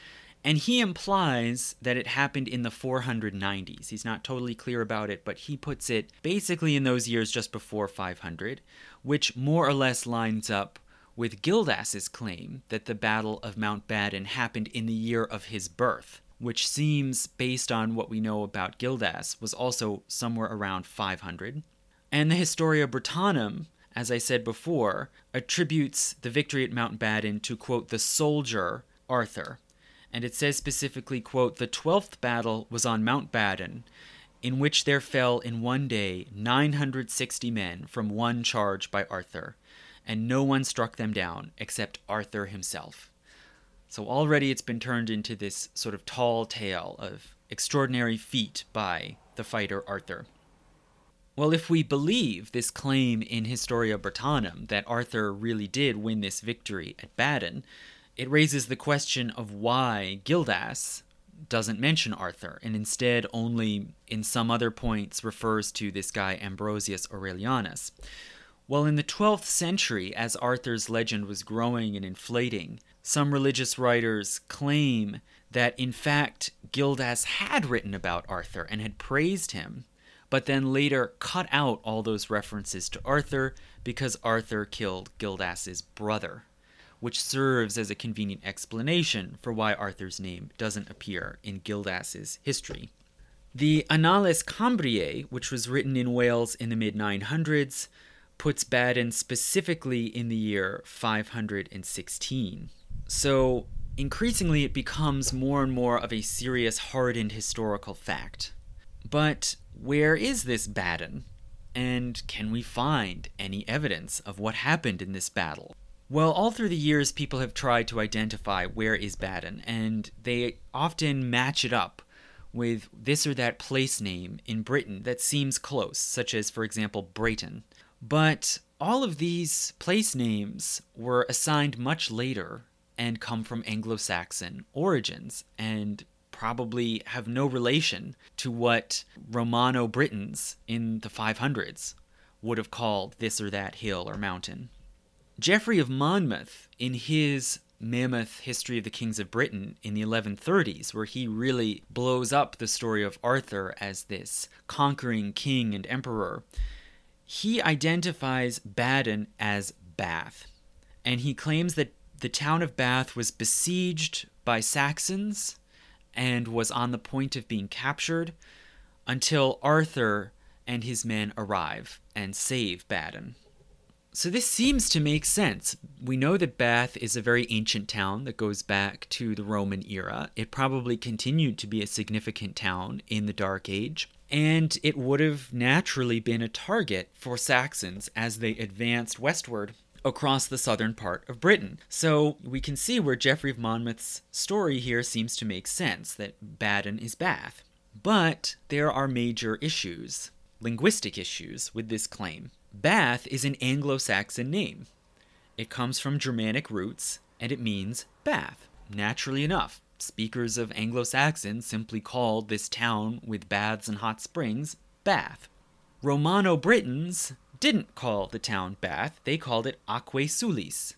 and he implies that it happened in the 490s. He's not totally clear about it, but he puts it basically in those years just before 500, which more or less lines up with Gildas's claim that the Battle of Mount Badon happened in the year of his birth, which seems, based on what we know about Gildas, was also somewhere around 500. And the Historia Brittonum, as I said before, attributes the victory at Mount Badon to, quote, the soldier Arthur. And it says specifically, quote, the twelfth battle was on Mount Badon, in which there fell in one day 960 men from one charge by Arthur and no one struck them down except Arthur himself. So already it's been turned into this sort of tall tale of extraordinary feat by the fighter Arthur. Well, if we believe this claim in Historia Brittonum that Arthur really did win this victory at Badon, it raises the question of why Gildas doesn't mention Arthur and instead only in some other points refers to this guy Ambrosius Aurelianus. Well, in the 12th century, as Arthur's legend was growing and inflating, some religious writers claim that in fact Gildas had written about Arthur and had praised him, but then later cut out all those references to Arthur because Arthur killed Gildas's brother, which serves as a convenient explanation for why Arthur's name doesn't appear in Gildas's history. The Annales Cambriae, which was written in Wales in the mid 900s, puts Badon specifically in the year 516. So increasingly it becomes more and more of a serious, hardened historical fact. But where is this Badon? And can we find any evidence of what happened in this battle? Well, all through the years, people have tried to identify where is Badon, and they often match it up with this or that place name in Britain that seems close, such as, for example, Brayton. But all of these place names were assigned much later and come from Anglo Saxon origins and probably have no relation to what Romano Britons in the 500s would have called this or that hill or mountain. Geoffrey of Monmouth, in his mammoth history of the kings of Britain in the 1130s, where he really blows up the story of Arthur as this conquering king and emperor, he identifies Badon as Bath, and he claims that the town of Bath was besieged by Saxons and was on the point of being captured, until Arthur and his men arrive and save Badon. So this seems to make sense. We know that Bath is a very ancient town that goes back to the Roman era. It probably continued to be a significant town in the Dark Age, and it would have naturally been a target for Saxons as they advanced westward across the southern part of Britain. So we can see where Geoffrey of Monmouth's story here seems to make sense that Badon is Bath. But there are major issues, linguistic issues, with this claim. Bath is an Anglo Saxon name. It comes from Germanic roots and it means bath. Naturally enough, speakers of Anglo Saxon simply called this town with baths and hot springs Bath. Romano Britons didn't call the town Bath, they called it Aquae Sulis.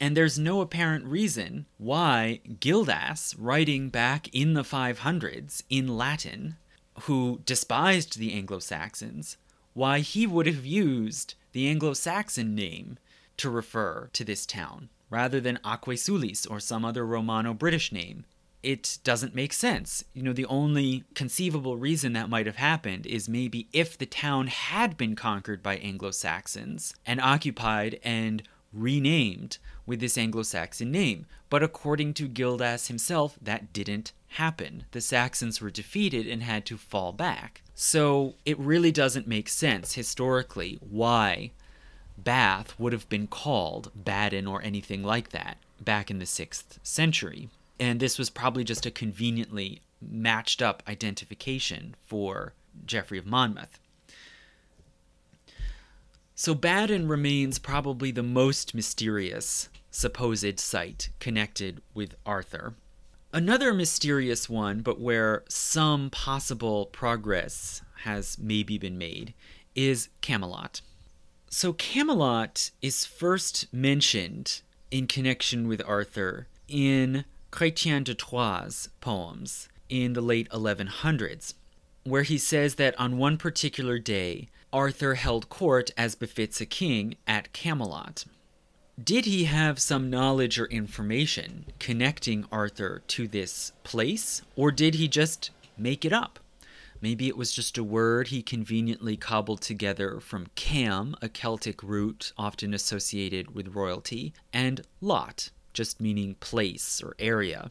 And there's no apparent reason why Gildas, writing back in the 500s in Latin, who despised the Anglo Saxons, why he would have used the Anglo Saxon name to refer to this town rather than Aquae Sulis or some other Romano British name. It doesn't make sense. You know, the only conceivable reason that might have happened is maybe if the town had been conquered by Anglo Saxons and occupied and renamed with this Anglo Saxon name. But according to Gildas himself, that didn't happen. The Saxons were defeated and had to fall back. So it really doesn't make sense historically why Bath would have been called Badon or anything like that back in the 6th century. And this was probably just a conveniently matched up identification for Geoffrey of Monmouth. So Badon remains probably the most mysterious supposed site connected with Arthur. Another mysterious one, but where some possible progress has maybe been made, is Camelot. So, Camelot is first mentioned in connection with Arthur in Chrétien de Troyes' poems in the late 1100s, where he says that on one particular day, Arthur held court as befits a king at Camelot. Did he have some knowledge or information connecting Arthur to this place, or did he just make it up? Maybe it was just a word he conveniently cobbled together from cam, a Celtic root often associated with royalty, and lot, just meaning place or area.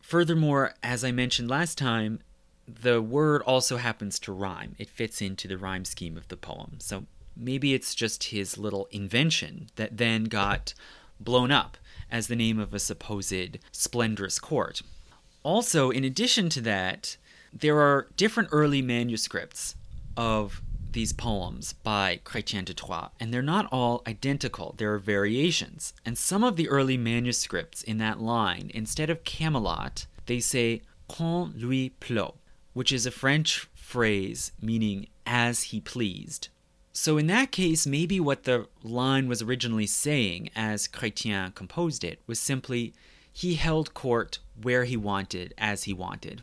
Furthermore, as I mentioned last time, the word also happens to rhyme. It fits into the rhyme scheme of the poem. So maybe it's just his little invention that then got blown up as the name of a supposed splendorous court. Also, in addition to that, there are different early manuscripts of these poems by Chrétien de Troyes, and they're not all identical. There are variations. And some of the early manuscripts in that line, instead of Camelot, they say Quand lui pleut, which is a French phrase meaning as he pleased. So, in that case, maybe what the line was originally saying, as Chrétien composed it, was simply he held court where he wanted, as he wanted.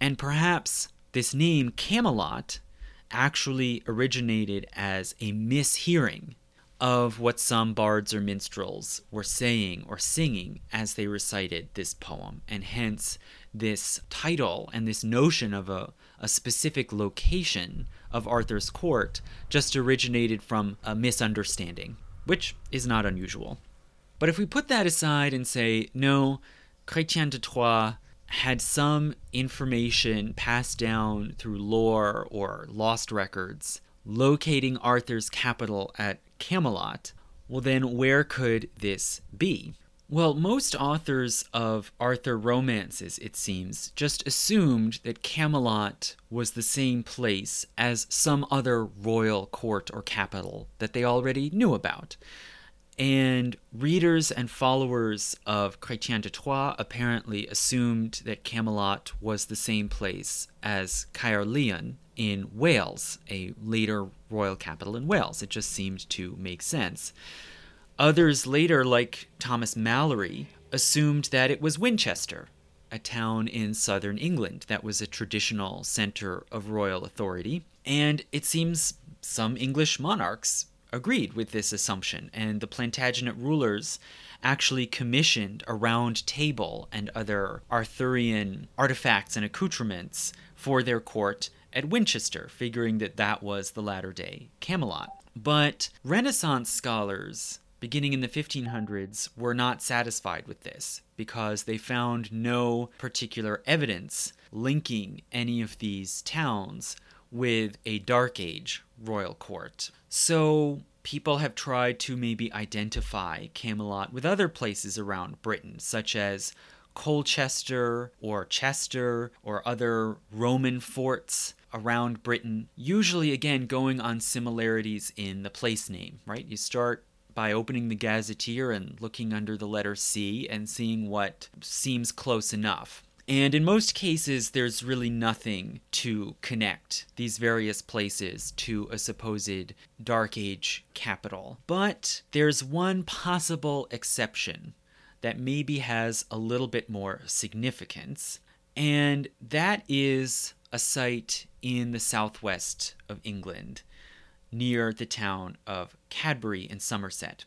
And perhaps this name, Camelot, actually originated as a mishearing of what some bards or minstrels were saying or singing as they recited this poem, and hence this title and this notion of a, a specific location of Arthur's court just originated from a misunderstanding, which is not unusual. But if we put that aside and say, no, Chrétien de Troyes had some information passed down through lore or lost records locating Arthur's capital at Camelot, well, then where could this be? Well, most authors of Arthur romances, it seems, just assumed that Camelot was the same place as some other royal court or capital that they already knew about. And readers and followers of Chrétien de Troyes apparently assumed that Camelot was the same place as Caerleon in Wales, a later royal capital in Wales. It just seemed to make sense. Others later, like Thomas Malory, assumed that it was Winchester, a town in southern England that was a traditional center of royal authority. And it seems some English monarchs agreed with this assumption, and the Plantagenet rulers actually commissioned a round table and other Arthurian artifacts and accoutrements for their court at Winchester, figuring that that was the latter day Camelot. But Renaissance scholars, beginning in the 1500s, were not satisfied with this because they found no particular evidence linking any of these towns with a Dark Age royal court. So people have tried to maybe identify Camelot with other places around Britain, such as Colchester or Chester or other Roman forts around Britain, usually again going on similarities in the place name, right? You start by opening the gazetteer and looking under the letter C and seeing what seems close enough. And in most cases, there's really nothing to connect these various places to a supposed Dark Age capital. But there's one possible exception that maybe has a little bit more significance, and that is a site in the southwest of England near the town of Cadbury in Somerset.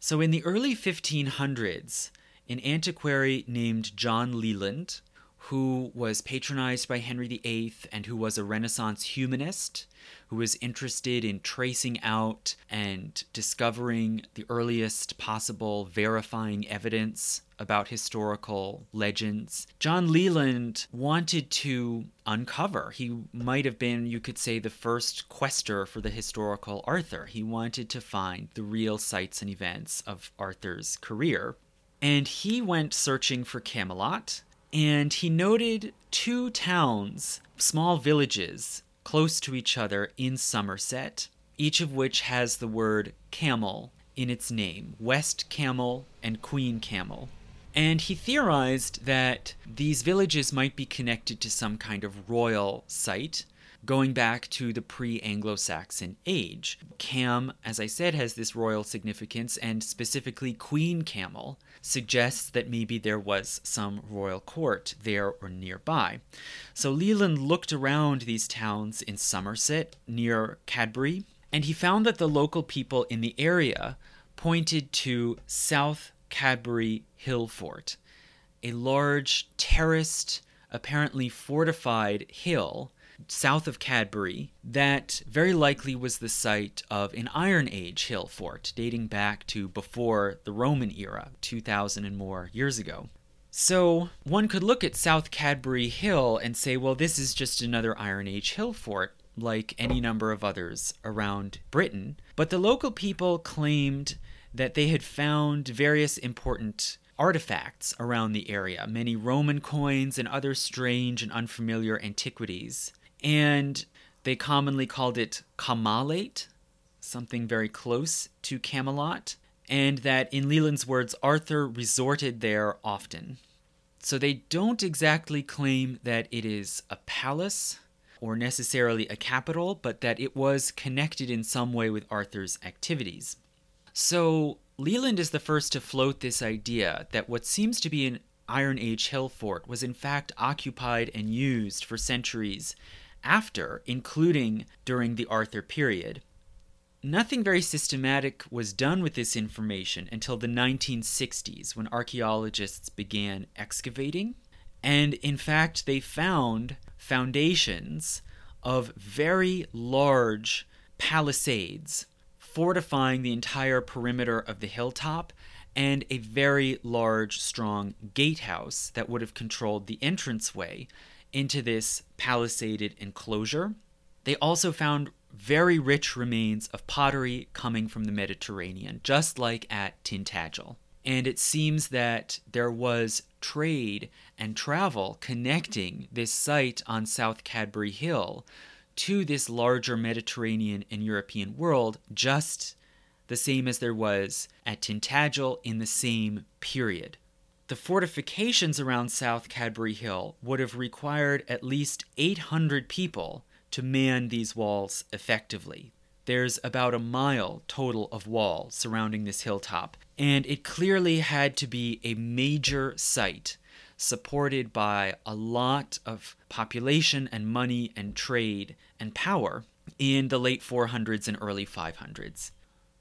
So, in the early 1500s, an antiquary named John Leland, who was patronized by Henry VIII and who was a Renaissance humanist, who was interested in tracing out and discovering the earliest possible verifying evidence about historical legends. John Leland wanted to uncover. He might have been, you could say, the first quester for the historical Arthur. He wanted to find the real sites and events of Arthur's career. And he went searching for Camelot, and he noted two towns, small villages, close to each other in Somerset, each of which has the word camel in its name West Camel and Queen Camel. And he theorized that these villages might be connected to some kind of royal site, going back to the pre Anglo Saxon age. Cam, as I said, has this royal significance, and specifically Queen Camel suggests that maybe there was some royal court there or nearby. So Leland looked around these towns in Somerset near Cadbury, and he found that the local people in the area pointed to South Cadbury Hill Fort, a large terraced, apparently fortified hill south of Cadbury that very likely was the site of an Iron Age hill fort dating back to before the Roman era, 2,000 and more years ago. So one could look at South Cadbury Hill and say, well, this is just another Iron Age hill fort, like any number of others around Britain. But the local people claimed that they had found various important artifacts around the area, many Roman coins and other strange and unfamiliar antiquities and they commonly called it Camalate, something very close to Camelot, and that in Leland's words, Arthur resorted there often. So they don't exactly claim that it is a palace or necessarily a capital, but that it was connected in some way with Arthur's activities. So Leland is the first to float this idea that what seems to be an Iron Age hill fort was in fact occupied and used for centuries after, including during the Arthur period. Nothing very systematic was done with this information until the 1960s when archaeologists began excavating. And in fact, they found foundations of very large palisades fortifying the entire perimeter of the hilltop and a very large, strong gatehouse that would have controlled the entranceway into this palisaded enclosure. They also found very rich remains of pottery coming from the Mediterranean, just like at Tintagel. And it seems that there was trade and travel connecting this site on South Cadbury Hill to this larger Mediterranean and European world, just the same as there was at Tintagel in the same period the fortifications around South Cadbury Hill would have required at least 800 people to man these walls effectively. There's about a mile total of wall surrounding this hilltop, and it clearly had to be a major site supported by a lot of population and money and trade and power in the late 400s and early 500s.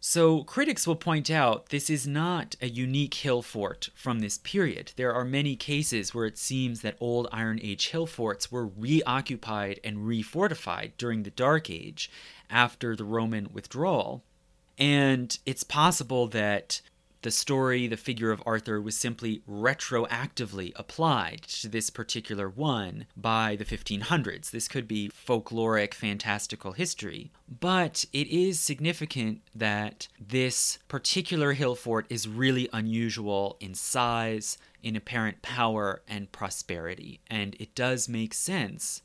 So, critics will point out this is not a unique hill fort from this period. There are many cases where it seems that old Iron Age hill forts were reoccupied and refortified during the Dark Age after the Roman withdrawal. And it's possible that the story, the figure of Arthur, was simply retroactively applied to this particular one by the 1500s. This could be folkloric, fantastical history. But it is significant that this particular hill fort is really unusual in size, in apparent power, and prosperity. And it does make sense.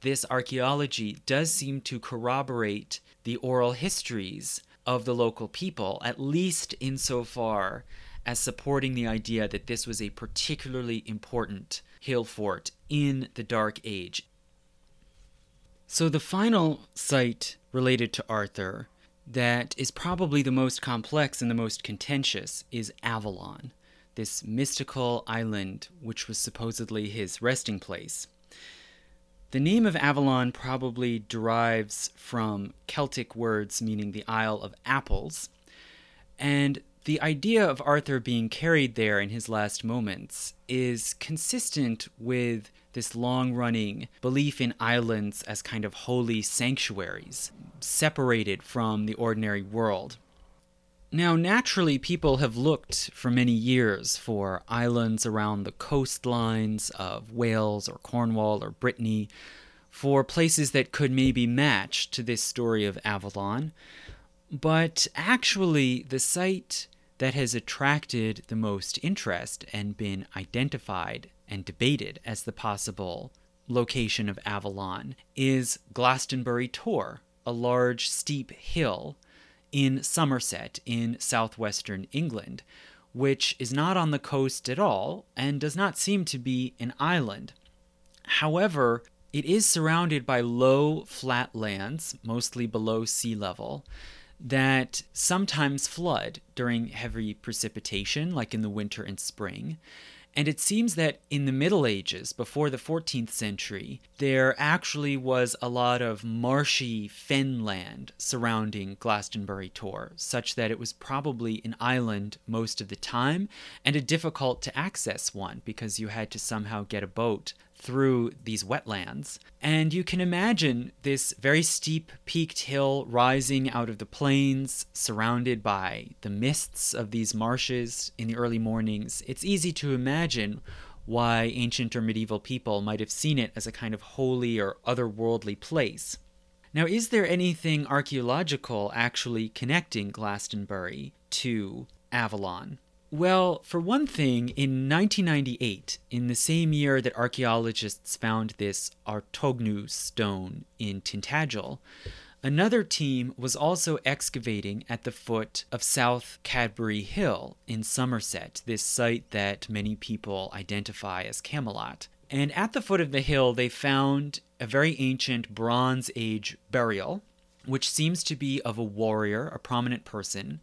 This archaeology does seem to corroborate the oral histories of the local people, at least insofar as supporting the idea that this was a particularly important hill fort in the Dark Age. So, the final site related to Arthur that is probably the most complex and the most contentious is Avalon, this mystical island which was supposedly his resting place. The name of Avalon probably derives from Celtic words meaning the Isle of Apples, and the idea of Arthur being carried there in his last moments is consistent with this long running belief in islands as kind of holy sanctuaries, separated from the ordinary world. Now, naturally, people have looked for many years for islands around the coastlines of Wales or Cornwall or Brittany, for places that could maybe match to this story of Avalon. But actually, the site that has attracted the most interest and been identified and debated as the possible location of Avalon is Glastonbury Tor, a large steep hill in Somerset in southwestern England, which is not on the coast at all and does not seem to be an island. However, it is surrounded by low, flat lands, mostly below sea level, that sometimes flood during heavy precipitation, like in the winter and spring, and it seems that in the Middle Ages, before the 14th century, there actually was a lot of marshy fenland surrounding Glastonbury Tor, such that it was probably an island most of the time and a difficult to access one because you had to somehow get a boat through these wetlands. And you can imagine this very steep peaked hill rising out of the plains, surrounded by the mists of these marshes in the early mornings. It's easy to imagine why ancient or medieval people might have seen it as a kind of holy or otherworldly place. Now, is there anything archaeological actually connecting Glastonbury to Avalon? Well, for one thing, in 1998, in the same year that archaeologists found this Artognou stone in Tintagel, another team was also excavating at the foot of South Cadbury Hill in Somerset, this site that many people identify as Camelot. And at the foot of the hill, they found a very ancient Bronze Age burial, which seems to be of a warrior, a prominent person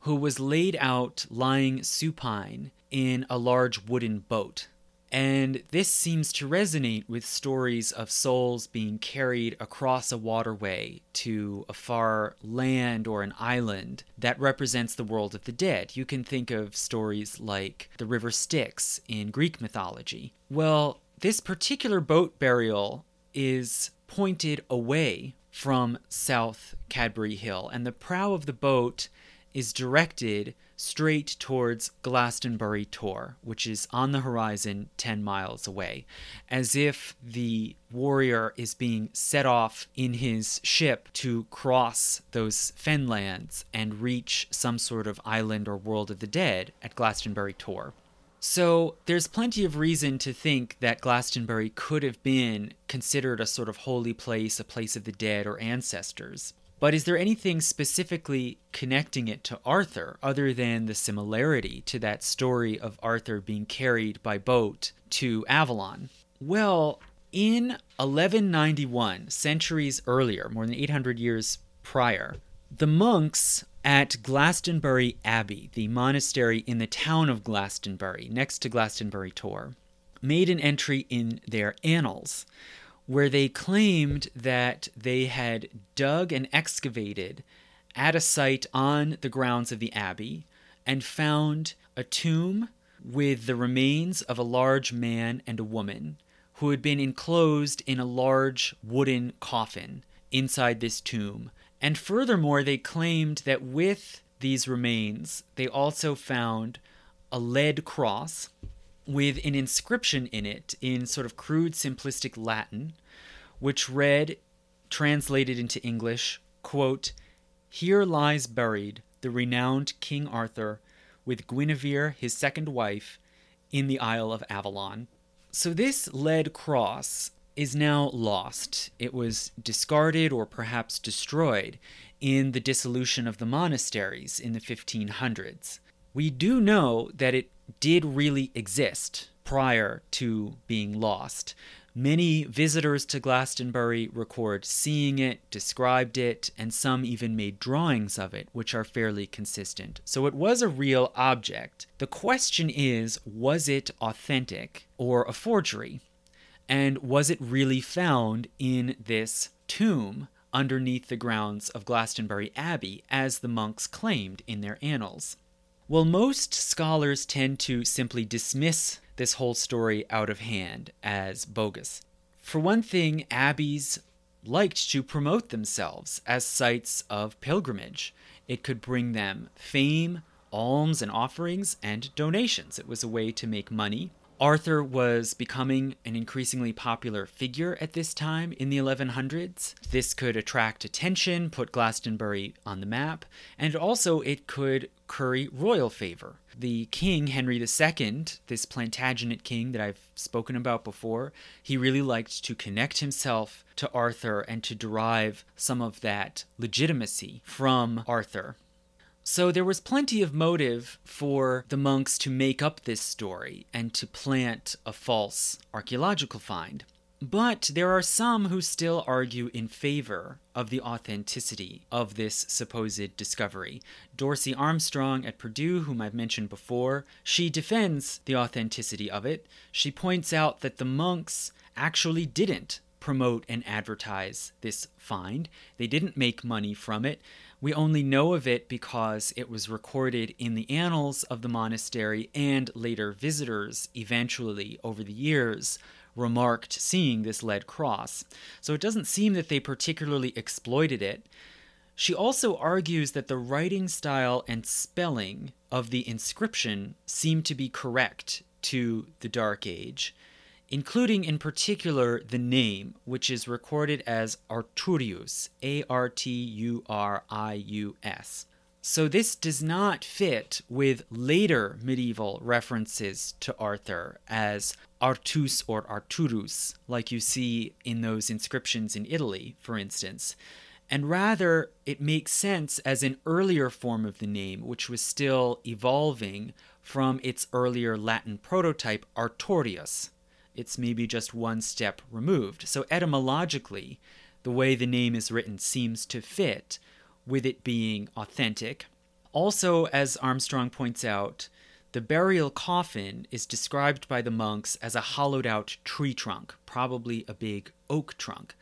who was laid out lying supine in a large wooden boat. And this seems to resonate with stories of souls being carried across a waterway to a far land or an island that represents the world of the dead. You can think of stories like the river Styx in Greek mythology. Well, this particular boat burial is pointed away from South Cadbury Hill, and the prow of the boat is directed straight towards Glastonbury Tor, which is on the horizon 10 miles away, as if the warrior is being set off in his ship to cross those fenlands and reach some sort of island or world of the dead at Glastonbury Tor. So there's plenty of reason to think that Glastonbury could have been considered a sort of holy place, a place of the dead or ancestors. But is there anything specifically connecting it to Arthur other than the similarity to that story of Arthur being carried by boat to Avalon? Well, in 1191, centuries earlier, more than 800 years prior, the monks at Glastonbury Abbey, the monastery in the town of Glastonbury, next to Glastonbury Tor, made an entry in their annals where they claimed that they had dug and excavated at a site on the grounds of the abbey and found a tomb with the remains of a large man and a woman who had been enclosed in a large wooden coffin inside this tomb. And furthermore, they claimed that with these remains, they also found a lead cross with an inscription in it in sort of crude, simplistic Latin, which read, translated into English, quote, Here lies buried the renowned King Arthur with Guinevere, his second wife, in the Isle of Avalon. So this lead cross is now lost. It was discarded or perhaps destroyed in the dissolution of the monasteries in the 1500s. We do know that it did really exist prior to being lost. Many visitors to Glastonbury record seeing it, described it, and some even made drawings of it, which are fairly consistent. So it was a real object. The question is was it authentic or a forgery? And was it really found in this tomb underneath the grounds of Glastonbury Abbey, as the monks claimed in their annals? Well, most scholars tend to simply dismiss this whole story out of hand as bogus. For one thing, abbeys liked to promote themselves as sites of pilgrimage. It could bring them fame, alms and offerings, and donations. It was a way to make money Arthur was becoming an increasingly popular figure at this time in the 1100s. This could attract attention, put Glastonbury on the map, and also it could curry royal favor. The king, Henry II, this Plantagenet king that I've spoken about before, he really liked to connect himself to Arthur and to derive some of that legitimacy from Arthur. So there was plenty of motive for the monks to make up this story and to plant a false archaeological find. But there are some who still argue in favor of the authenticity of this supposed discovery. Dorsey Armstrong at Purdue, whom I've mentioned before, she defends the authenticity of it. She points out that the monks actually didn't promote and advertise this find, they didn't make money from it. We only know of it because it was recorded in the annals of the monastery, and later visitors, eventually over the years, remarked seeing this lead cross. So it doesn't seem that they particularly exploited it. She also argues that the writing style and spelling of the inscription seem to be correct to the Dark Age including in particular the name, which is recorded as Arturius, A R T U R I U S. So this does not fit with later medieval references to Arthur as Artus or Arturus, like you see in those inscriptions in Italy, for instance. And rather, it makes sense as an earlier form of the name, which was still evolving from its earlier Latin prototype Artorius, it's maybe just one step removed. So, etymologically, the way the name is written seems to fit with it being authentic. Also, as Armstrong points out, the burial coffin is described by the monks as a hollowed out tree trunk, probably a big oak trunk.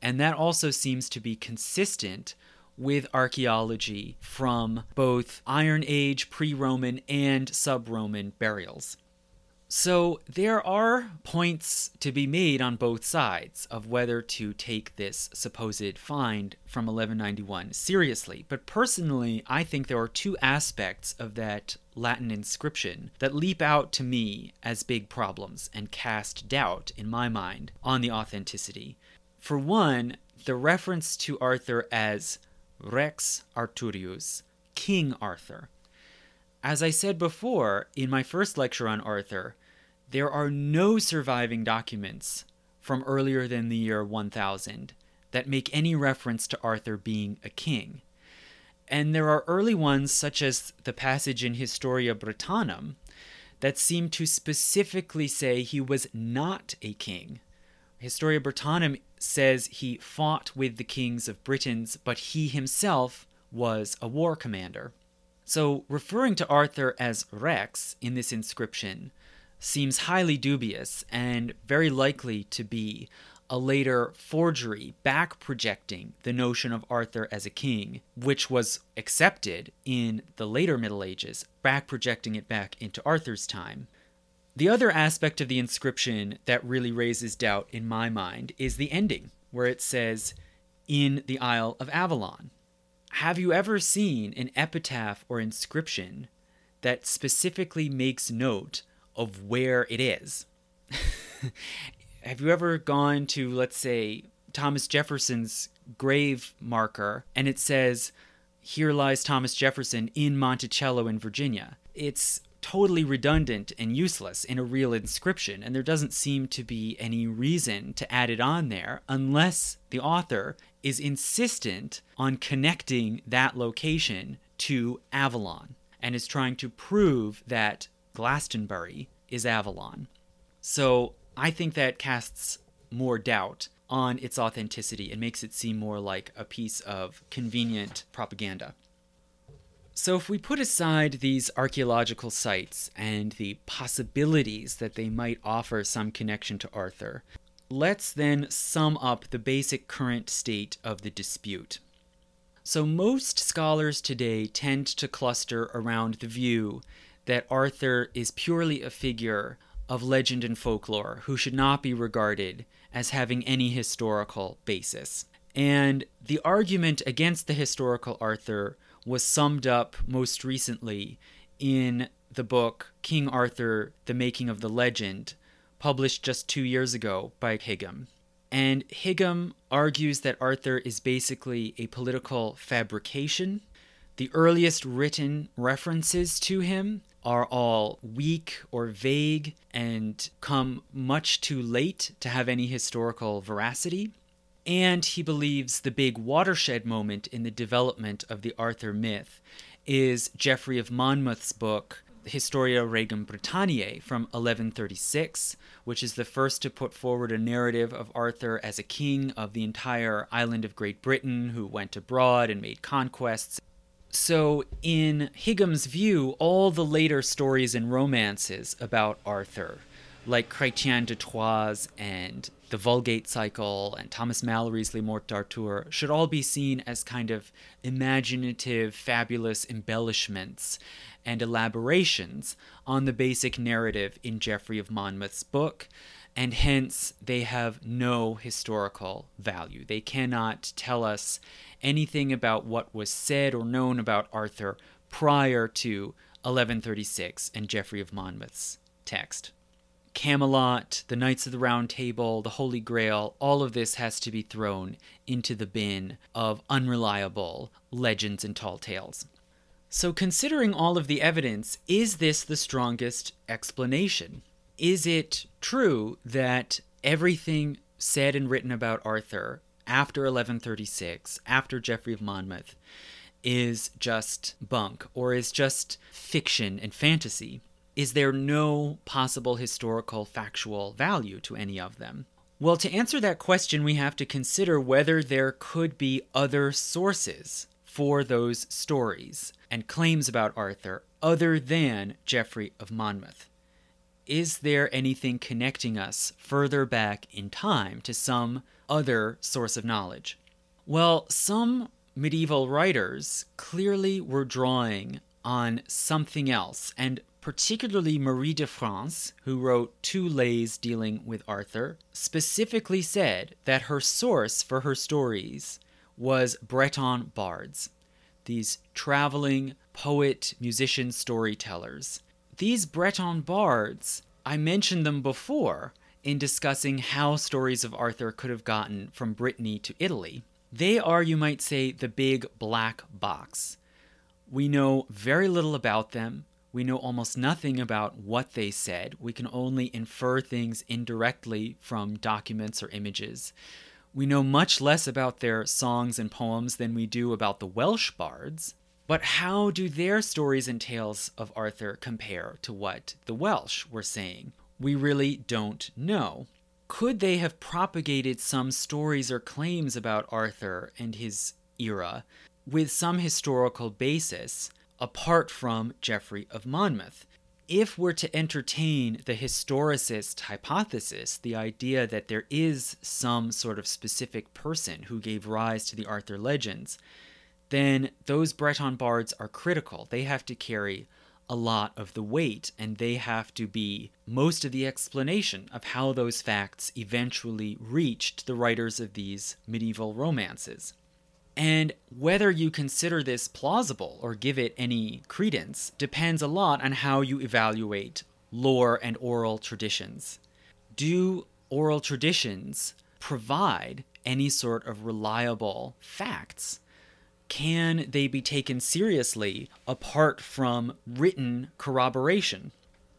And that also seems to be consistent with archaeology from both Iron Age, pre Roman, and sub Roman burials. So there are points to be made on both sides of whether to take this supposed find from 1191 seriously. But personally, I think there are two aspects of that Latin inscription that leap out to me as big problems and cast doubt in my mind on the authenticity. For one, the reference to Arthur as Rex Arturius, King Arthur. As I said before in my first lecture on Arthur, there are no surviving documents from earlier than the year 1000 that make any reference to Arthur being a king. And there are early ones, such as the passage in Historia Brittonum, that seem to specifically say he was not a king. Historia Brittonum says he fought with the kings of Britons, but he himself was a war commander. So, referring to Arthur as Rex in this inscription seems highly dubious and very likely to be a later forgery back projecting the notion of Arthur as a king, which was accepted in the later Middle Ages, back projecting it back into Arthur's time. The other aspect of the inscription that really raises doubt in my mind is the ending, where it says, in the Isle of Avalon. Have you ever seen an epitaph or inscription that specifically makes note of where it is? Have you ever gone to, let's say, Thomas Jefferson's grave marker and it says, Here lies Thomas Jefferson in Monticello in Virginia? It's totally redundant and useless in a real inscription, and there doesn't seem to be any reason to add it on there unless the author is insistent on connecting that location to Avalon and is trying to prove that Glastonbury is Avalon. So I think that casts more doubt on its authenticity and makes it seem more like a piece of convenient propaganda. So, if we put aside these archaeological sites and the possibilities that they might offer some connection to Arthur, let's then sum up the basic current state of the dispute. So, most scholars today tend to cluster around the view that Arthur is purely a figure of legend and folklore who should not be regarded as having any historical basis. And the argument against the historical Arthur was summed up most recently in the book King Arthur The Making of the Legend, published just two years ago by Higham. And Higham argues that Arthur is basically a political fabrication. The earliest written references to him are all weak or vague and come much too late to have any historical veracity. And he believes the big watershed moment in the development of the Arthur myth is Geoffrey of Monmouth's book, Historia Regum Britanniae from 1136, which is the first to put forward a narrative of Arthur as a king of the entire island of Great Britain who went abroad and made conquests. So, in Higham's view, all the later stories and romances about Arthur, like Chrétien de Troyes and the Vulgate Cycle and Thomas Malory's Les Morts d'Arthur, should all be seen as kind of imaginative, fabulous embellishments and elaborations on the basic narrative in Geoffrey of Monmouth's book, and hence they have no historical value. They cannot tell us anything about what was said or known about Arthur prior to 1136 and Geoffrey of Monmouth's text. Camelot, the Knights of the Round Table, the Holy Grail, all of this has to be thrown into the bin of unreliable legends and tall tales. So, considering all of the evidence, is this the strongest explanation? Is it true that everything said and written about Arthur after 1136, after Geoffrey of Monmouth, is just bunk or is just fiction and fantasy? Is there no possible historical factual value to any of them? Well, to answer that question, we have to consider whether there could be other sources for those stories and claims about Arthur other than Geoffrey of Monmouth. Is there anything connecting us further back in time to some other source of knowledge? Well, some medieval writers clearly were drawing on something else, and particularly Marie de France, who wrote two lays dealing with Arthur, specifically said that her source for her stories was Breton bards, these traveling poet, musician, storytellers. These Breton bards, I mentioned them before, in discussing how stories of Arthur could have gotten from Brittany to Italy. They are, you might say, the big black box. We know very little about them. We know almost nothing about what they said. We can only infer things indirectly from documents or images. We know much less about their songs and poems than we do about the Welsh bards. But how do their stories and tales of Arthur compare to what the Welsh were saying? we really don't know. Could they have propagated some stories or claims about Arthur and his era with some historical basis apart from Geoffrey of Monmouth? if we're to entertain the historicist hypothesis, the idea that there is some sort of specific person who gave rise to the Arthur legends, then those Breton bards are critical. They have to carry a lot of the weight, and they have to be most of the explanation of how those facts eventually reached the writers of these medieval romances. And whether you consider this plausible or give it any credence depends a lot on how you evaluate lore and oral traditions. Do oral traditions provide any sort of reliable facts? Can they be taken seriously apart from written corroboration?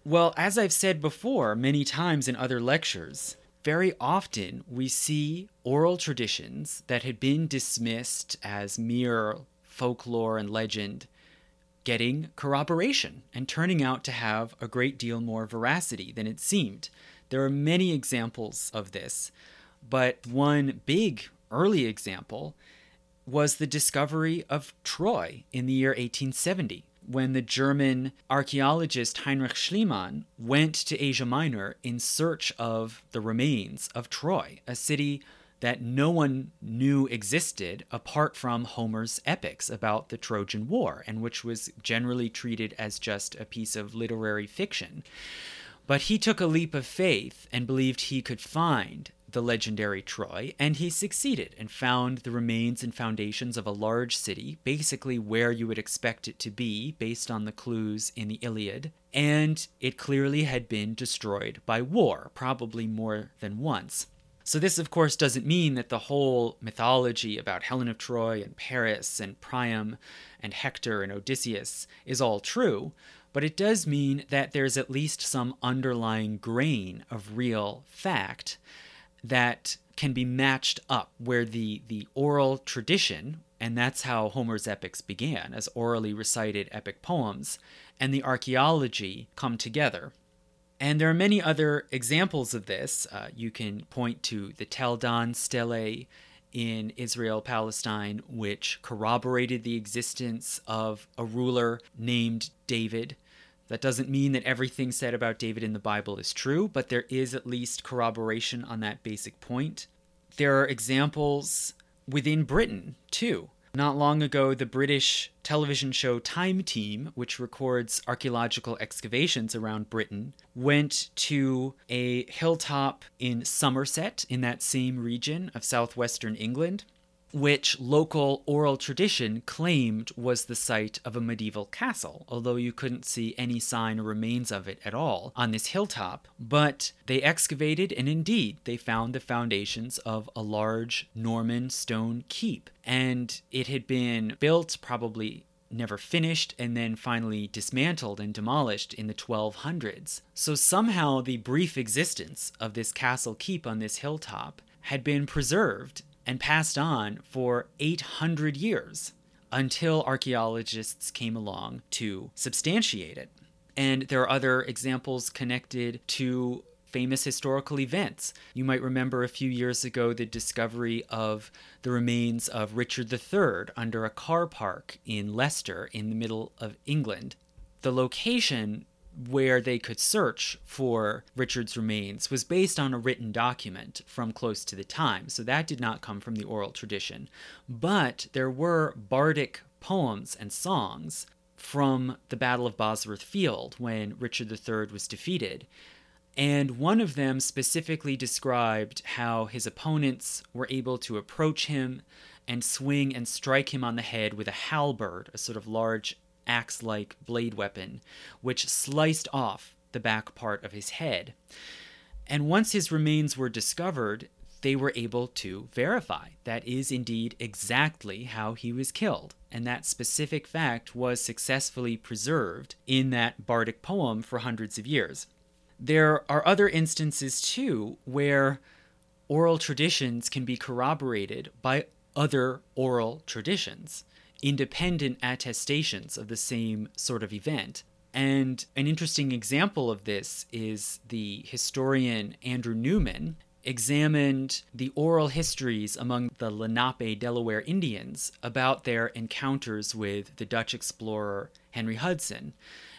Well, as I've said before many times in other lectures, very often we see oral traditions that had been dismissed as mere folklore and legend getting corroboration and turning out to have a great deal more veracity than it seemed. There are many examples of this, but one big early example was the discovery of Troy in the year 1870 when the German archaeologist Heinrich Schliemann went to Asia Minor in search of the remains of Troy, a city that no one knew existed apart from Homer's epics about the Trojan War, and which was generally treated as just a piece of literary fiction. But he took a leap of faith and believed he could find the legendary Troy, and he succeeded and found the remains and foundations of a large city, basically where you would expect it to be based on the clues in the Iliad. And it clearly had been destroyed by war, probably more than once. So, this, of course, doesn't mean that the whole mythology about Helen of Troy and Paris and Priam and Hector and Odysseus is all true, but it does mean that there's at least some underlying grain of real fact that can be matched up where the the oral tradition and that's how Homer's epics began as orally recited epic poems and the archaeology come together. And there are many other examples of this. Uh, you can point to the Tel Dan stele in Israel Palestine, which corroborated the existence of a ruler named David that doesn't mean that everything said about David in the Bible is true, but there is at least corroboration on that basic point. There are examples within Britain, too. Not long ago, the British television show Time Team, which records archaeological excavations around Britain, went to a hilltop in Somerset, in that same region of southwestern England, which local oral tradition claimed was the site of a medieval castle, although you couldn't see any sign or remains of it at all on this hilltop. But they excavated, and indeed, they found the foundations of a large Norman stone keep. And it had been built probably never finished and then finally dismantled and demolished in the 1200s. So somehow the brief existence of this castle keep on this hilltop had been preserved and passed on for 800 years until archaeologists came along to substantiate it. And there are other examples connected to famous historical events. You might remember a few years ago the discovery of the remains of Richard III under a car park in Leicester in the middle of England. The location where they could search for Richard's remains was based on a written document from close to the time, so that did not come from the oral tradition. But there were bardic poems and songs from the Battle of Bosworth Field when Richard III was defeated. And one of them specifically described how his opponents were able to approach him and swing and strike him on the head with a halberd, a sort of large axe like blade weapon, which sliced off the back part of his head. And once his remains were discovered, they were able to verify that is indeed exactly how he was killed. And that specific fact was successfully preserved in that bardic poem for hundreds of years. There are other instances, too, where oral traditions can be corroborated by other oral traditions independent attestations of the same sort of event. And an interesting example of this is the historian Andrew Newman examined the oral histories among the Lenape Delaware Indians about their encounters with the Dutch explorer Henry Hudson.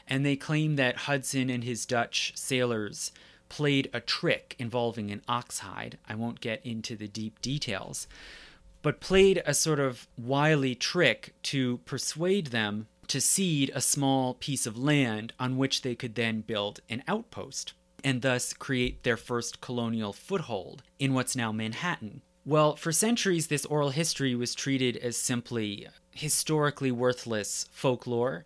and they claim that Hudson and his Dutch sailors played a trick involving an ox hide. I won't get into the deep details, but played a sort of wily trick to persuade them to cede a small piece of land on which they could then build an outpost and thus create their first colonial foothold in what's now Manhattan. Well, for centuries, this oral history was treated as simply historically worthless folklore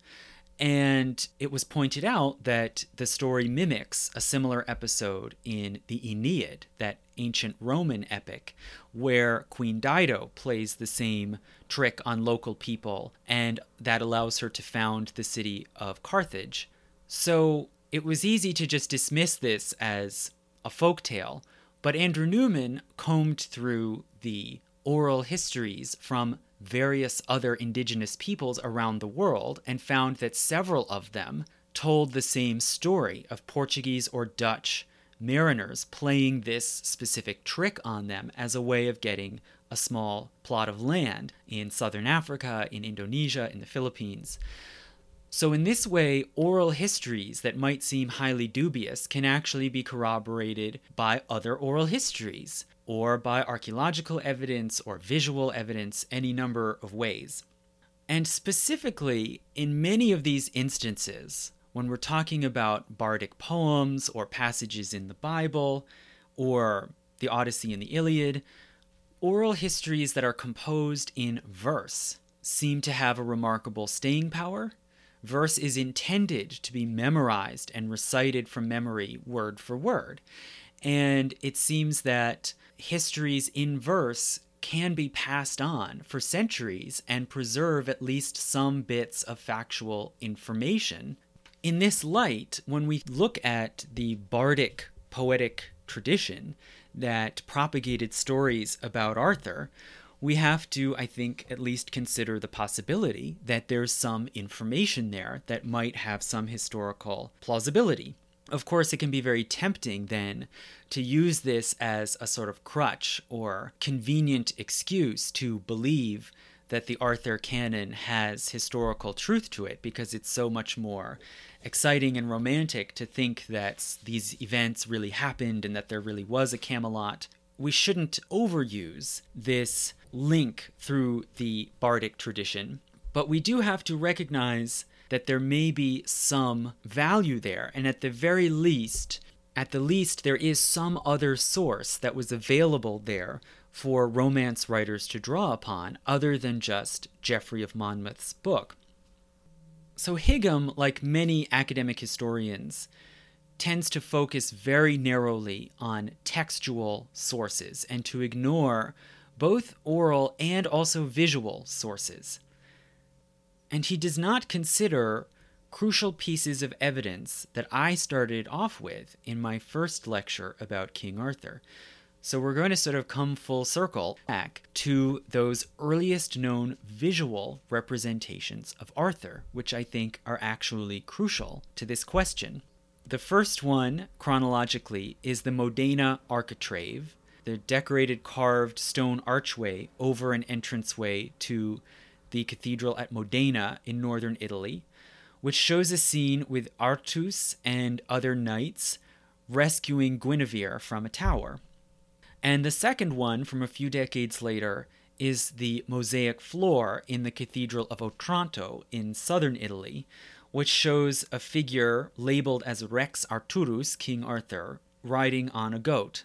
and it was pointed out that the story mimics a similar episode in the Aeneid, that ancient Roman epic, where Queen Dido plays the same trick on local people, and that allows her to found the city of Carthage. So it was easy to just dismiss this as a folk tale, but Andrew Newman combed through the oral histories from various other indigenous peoples around the world and found that several of them told the same story of Portuguese or Dutch mariners playing this specific trick on them as a way of getting a small plot of land in southern Africa, in Indonesia, in the Philippines. So, in this way, oral histories that might seem highly dubious can actually be corroborated by other oral histories or by archaeological evidence or visual evidence, any number of ways. And specifically, in many of these instances, when we're talking about bardic poems or passages in the Bible or the Odyssey and the Iliad, oral histories that are composed in verse seem to have a remarkable staying power. Verse is intended to be memorized and recited from memory word for word. And it seems that histories in verse can be passed on for centuries and preserve at least some bits of factual information. In this light, when we look at the bardic poetic tradition that propagated stories about Arthur, we have to, I think, at least consider the possibility that there's some information there that might have some historical plausibility. Of course, it can be very tempting then to use this as a sort of crutch or convenient excuse to believe that the Arthur canon has historical truth to it because it's so much more exciting and romantic to think that these events really happened and that there really was a Camelot. We shouldn't overuse this link through the bardic tradition, but we do have to recognize that there may be some value there, and at the very least, at the least, there is some other source that was available there for romance writers to draw upon other than just Geoffrey of Monmouth's book. So, Higham, like many academic historians, tends to focus very narrowly on textual sources and to ignore both oral and also visual sources and he does not consider crucial pieces of evidence that I started off with in my first lecture about King Arthur. So we're going to sort of come full circle back to those earliest known visual representations of Arthur, which I think are actually crucial to this question. The first one, chronologically, is the Modena architrave, the decorated carved stone archway over an entranceway to the cathedral at Modena in northern Italy, which shows a scene with Artus and other knights rescuing Guinevere from a tower. And the second one, from a few decades later, is the mosaic floor in the Cathedral of Otranto in southern Italy, which shows a figure labeled as Rex Arturus, King Arthur, riding on a goat.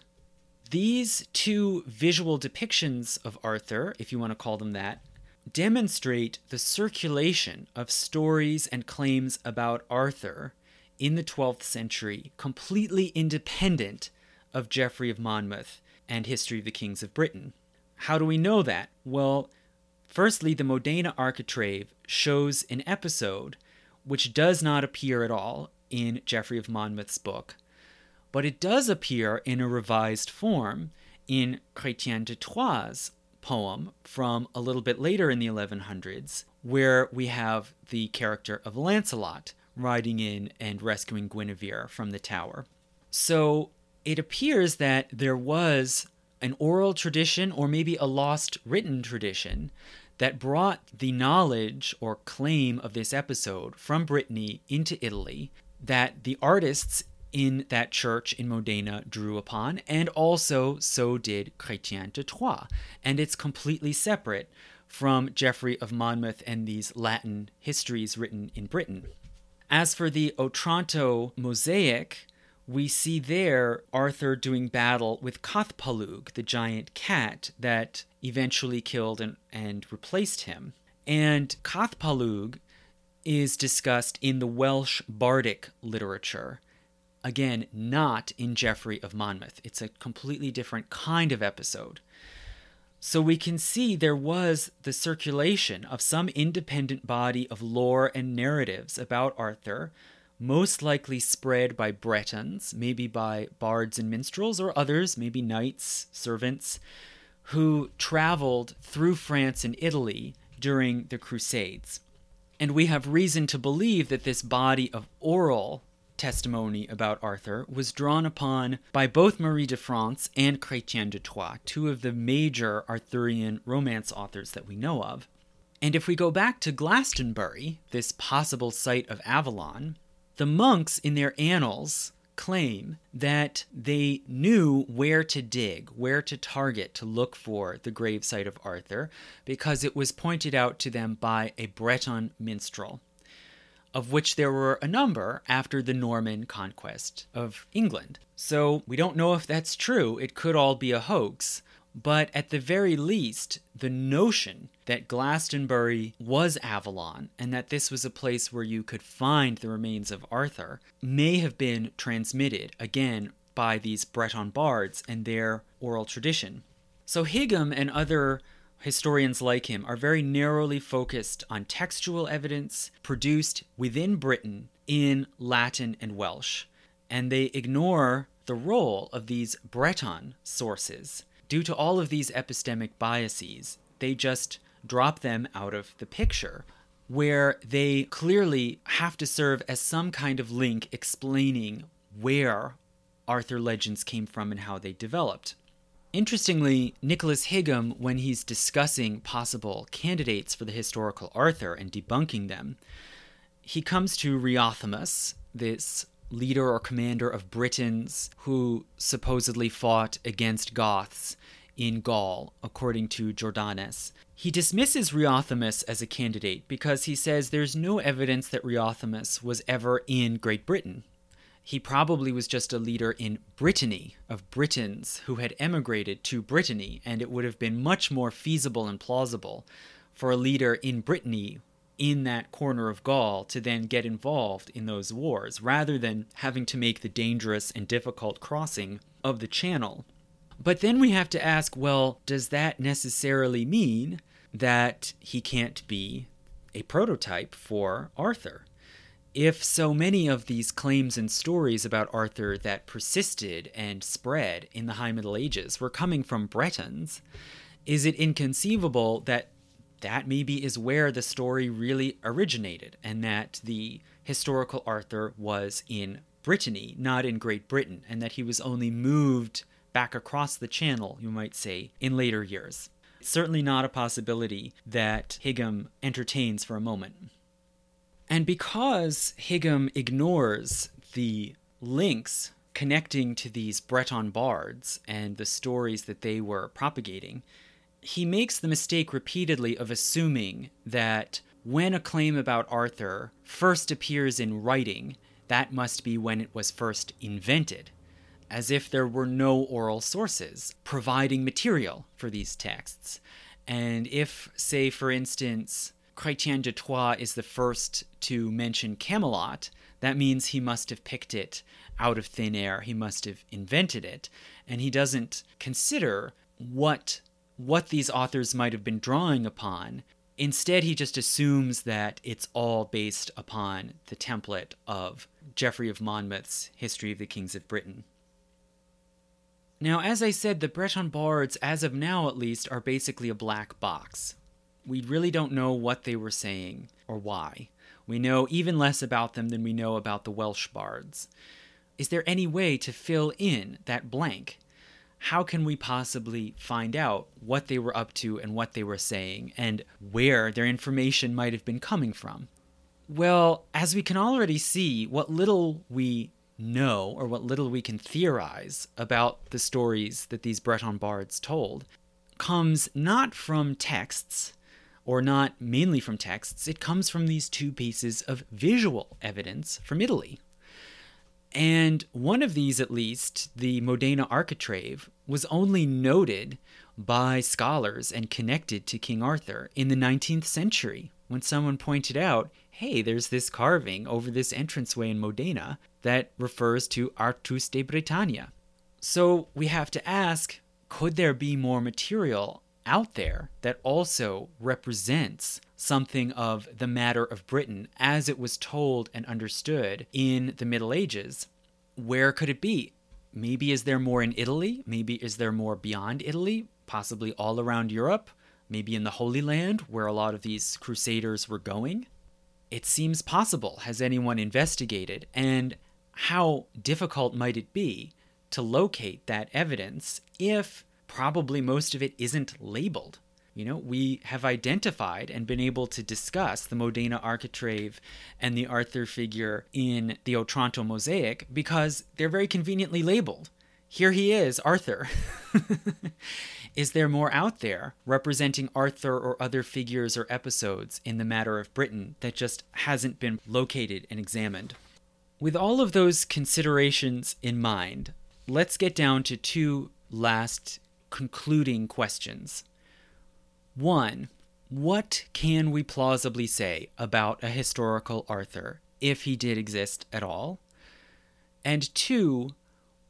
These two visual depictions of Arthur, if you want to call them that, demonstrate the circulation of stories and claims about Arthur in the 12th century, completely independent of Geoffrey of Monmouth and History of the Kings of Britain. How do we know that? Well, firstly, the Modena architrave shows an episode which does not appear at all in Geoffrey of Monmouth's book, but it does appear in a revised form in Chrétien de Troyes' poem from a little bit later in the 1100s, where we have the character of Lancelot riding in and rescuing Guinevere from the tower. So it appears that there was an oral tradition or maybe a lost written tradition that brought the knowledge or claim of this episode from Brittany into Italy that the artists in that church in Modena drew upon, and also so did Chrétien de Troyes. And it's completely separate from Geoffrey of Monmouth and these Latin histories written in Britain. As for the Otranto mosaic, we see there Arthur doing battle with Cath Palug, the giant cat that eventually killed and, and replaced him. And Cath Palug is discussed in the Welsh bardic literature. Again, not in Geoffrey of Monmouth. It's a completely different kind of episode. So we can see there was the circulation of some independent body of lore and narratives about Arthur, most likely spread by Bretons, maybe by bards and minstrels, or others, maybe knights, servants, who traveled through France and Italy during the Crusades. And we have reason to believe that this body of oral testimony about Arthur was drawn upon by both Marie de France and Chrétien de Troyes, two of the major Arthurian romance authors that we know of. And if we go back to Glastonbury, this possible site of Avalon, the monks in their annals claim that they knew where to dig, where to target to look for the gravesite of Arthur, because it was pointed out to them by a Breton minstrel of which there were a number after the Norman conquest of England. So we don't know if that's true. It could all be a hoax. But at the very least, the notion that Glastonbury was Avalon and that this was a place where you could find the remains of Arthur may have been transmitted, again, by these Breton bards and their oral tradition. So Higham and other historians like him are very narrowly focused on textual evidence produced within Britain in Latin and Welsh, and they ignore the role of these Breton sources. Due to all of these epistemic biases, they just drop them out of the picture, where they clearly have to serve as some kind of link explaining where Arthur legends came from and how they developed. Interestingly, Nicholas Higham, when he's discussing possible candidates for the historical Arthur and debunking them, he comes to Riothamus, this leader or commander of Britons who supposedly fought against Goths in Gaul, according to Jordanes. He dismisses Riothamus as a candidate because he says there's no evidence that Riothamus was ever in Great Britain he probably was just a leader in Brittany of Britons who had emigrated to Brittany, and it would have been much more feasible and plausible for a leader in Brittany in that corner of Gaul to then get involved in those wars rather than having to make the dangerous and difficult crossing of the channel. But then we have to ask well, does that necessarily mean that he can't be a prototype for Arthur? If so many of these claims and stories about Arthur that persisted and spread in the High Middle Ages were coming from Bretons, is it inconceivable that that maybe is where the story really originated and that the historical Arthur was in Brittany, not in Great Britain, and that he was only moved back across the channel, you might say, in later years? Certainly not a possibility that Higham entertains for a moment. And because Higham ignores the links connecting to these Breton bards and the stories that they were propagating, he makes the mistake repeatedly of assuming that when a claim about Arthur first appears in writing, that must be when it was first invented, as if there were no oral sources providing material for these texts. And if, say, for instance, Chrétien de Troyes is the first to mention Camelot, that means he must have picked it out of thin air. He must have invented it. And he doesn't consider what what these authors might have been drawing upon. Instead, he just assumes that it's all based upon the template of Geoffrey of Monmouth's History of the Kings of Britain. Now, as I said, the Breton bards, as of now at least, are basically a black box. We really don't know what they were saying or why. We know even less about them than we know about the Welsh bards. Is there any way to fill in that blank? how can we possibly find out what they were up to and what they were saying and where their information might have been coming from? Well, as we can already see, what little we know or what little we can theorize about the stories that these Breton bards told comes not from texts or not mainly from texts, it comes from these two pieces of visual evidence from Italy. And one of these, at least, the Modena architrave, was only noted by scholars and connected to King Arthur in the 19th century when someone pointed out hey, there's this carving over this entranceway in Modena that refers to Artus de Bretagne. So we have to ask could there be more material out there that also represents something of the matter of Britain as it was told and understood in the Middle Ages? Where could it be? Maybe is there more in Italy? Maybe is there more beyond Italy? Possibly all around Europe? Maybe in the Holy Land where a lot of these crusaders were going? It seems possible. Has anyone investigated? And how difficult might it be to locate that evidence if probably most of it isn't labeled? You know, we have identified and been able to discuss the Modena architrave and the Arthur figure in the Otranto mosaic because they're very conveniently labeled. Here he is, Arthur. Is there more out there representing Arthur or other figures or episodes in the matter of Britain that just hasn't been located and examined? With all of those considerations in mind, let's get down to two last concluding questions. One, what can we plausibly say about a historical Arthur if he did exist at all? And two,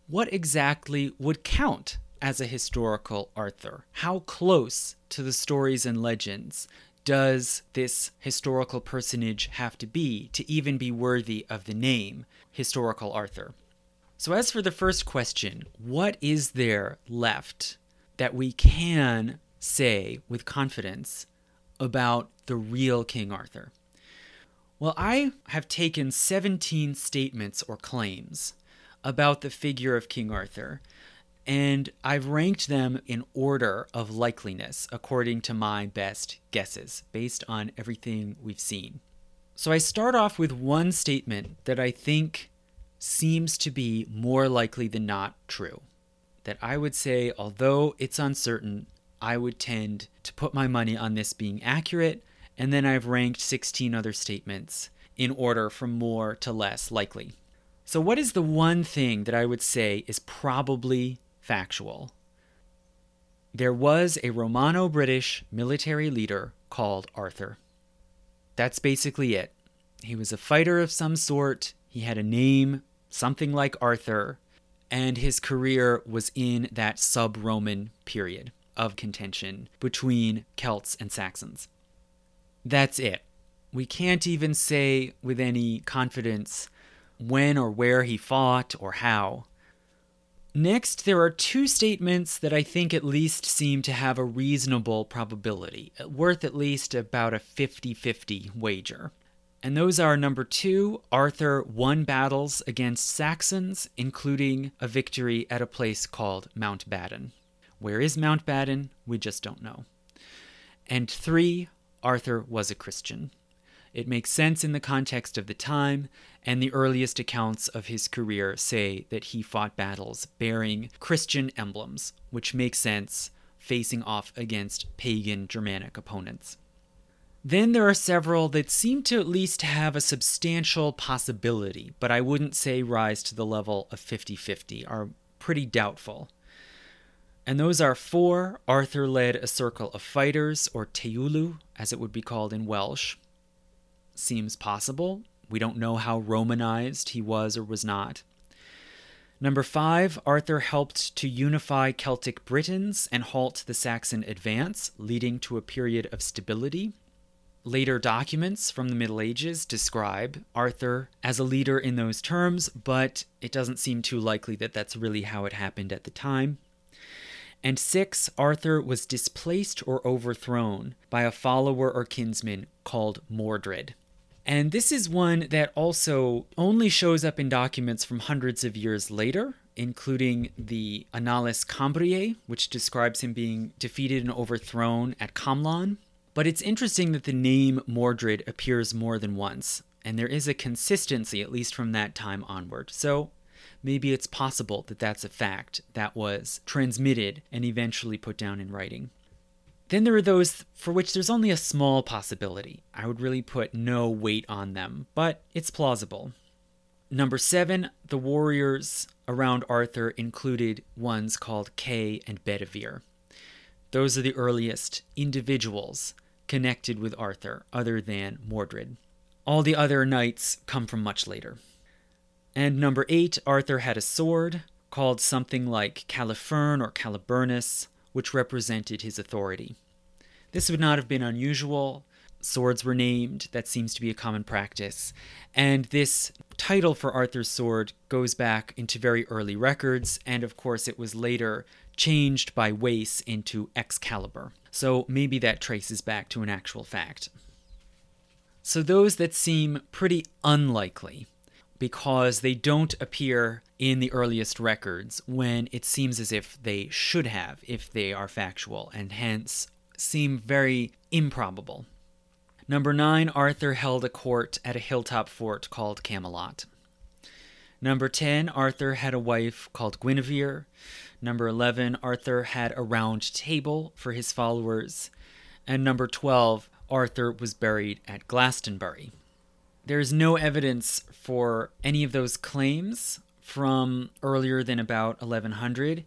what exactly would count as a historical Arthur? How close to the stories and legends does this historical personage have to be to even be worthy of the name historical Arthur? So, as for the first question, what is there left that we can say with confidence about the real King Arthur? Well, I have taken 17 statements or claims about the figure of King Arthur and I've ranked them in order of likeliness according to my best guesses based on everything we've seen. So I start off with one statement that I think seems to be more likely than not true. That I would say, although it's uncertain, I would tend to put my money on this being accurate, and then I've ranked 16 other statements in order from more to less likely. So, what is the one thing that I would say is probably factual. There was a Romano British military leader called Arthur. That's basically it. He was a fighter of some sort, he had a name, something like Arthur, and his career was in that sub Roman period of contention between Celts and Saxons. That's it. We can't even say with any confidence when or where he fought or how. Next, there are two statements that I think at least seem to have a reasonable probability, worth at least about a 50 50 wager. And those are number two, Arthur won battles against Saxons, including a victory at a place called Mount Badon. Where is Mount Badon? We just don't know. And three, Arthur was a Christian. It makes sense in the context of the time, and the earliest accounts of his career say that he fought battles bearing Christian emblems, which makes sense facing off against pagan Germanic opponents. Then there are several that seem to at least have a substantial possibility, but I wouldn't say rise to the level of 50 50, are pretty doubtful. And those are four Arthur led a circle of fighters, or Teulu, as it would be called in Welsh, seems possible. We don't know how Romanized he was or was not. Number five, Arthur helped to unify Celtic Britons and halt the Saxon advance, leading to a period of stability. Later documents from the Middle Ages describe Arthur as a leader in those terms, but it doesn't seem too likely that that's really how it happened at the time. And six, Arthur was displaced or overthrown by a follower or kinsman called Mordred. And this is one that also only shows up in documents from hundreds of years later including the Annales Cambriae, which describes him being defeated and overthrown at Camlann. But it's interesting that the name Mordred appears more than once, and there is a consistency, at least from that time onward. So maybe it's possible that that's a fact that was transmitted and eventually put down in writing. Then there are those for which there's only a small possibility. I would really put no weight on them, but it's plausible. Number seven, the warriors around Arthur included ones called Kay and Bedivere. Those are the earliest individuals connected with Arthur, other than Mordred. All the other knights come from much later. And number eight, Arthur had a sword called something like Califern or Caliburnus, which represented his authority. This would not have been unusual. Swords were named, that seems to be a common practice. And this title for Arthur's sword goes back into very early records, and of course, it was later changed by Wace into Excalibur. So maybe that traces back to an actual fact. So, those that seem pretty unlikely because they don't appear in the earliest records when it seems as if they should have if they are factual and hence seem very improbable. Number 9, Arthur held a court at a hilltop fort called Camelot. Number 10, Arthur had a wife called Guinevere. Number 11, Arthur had a round table for his followers. And number 12, Arthur was buried at Glastonbury. There's no evidence for any of those claims from earlier than about 1100,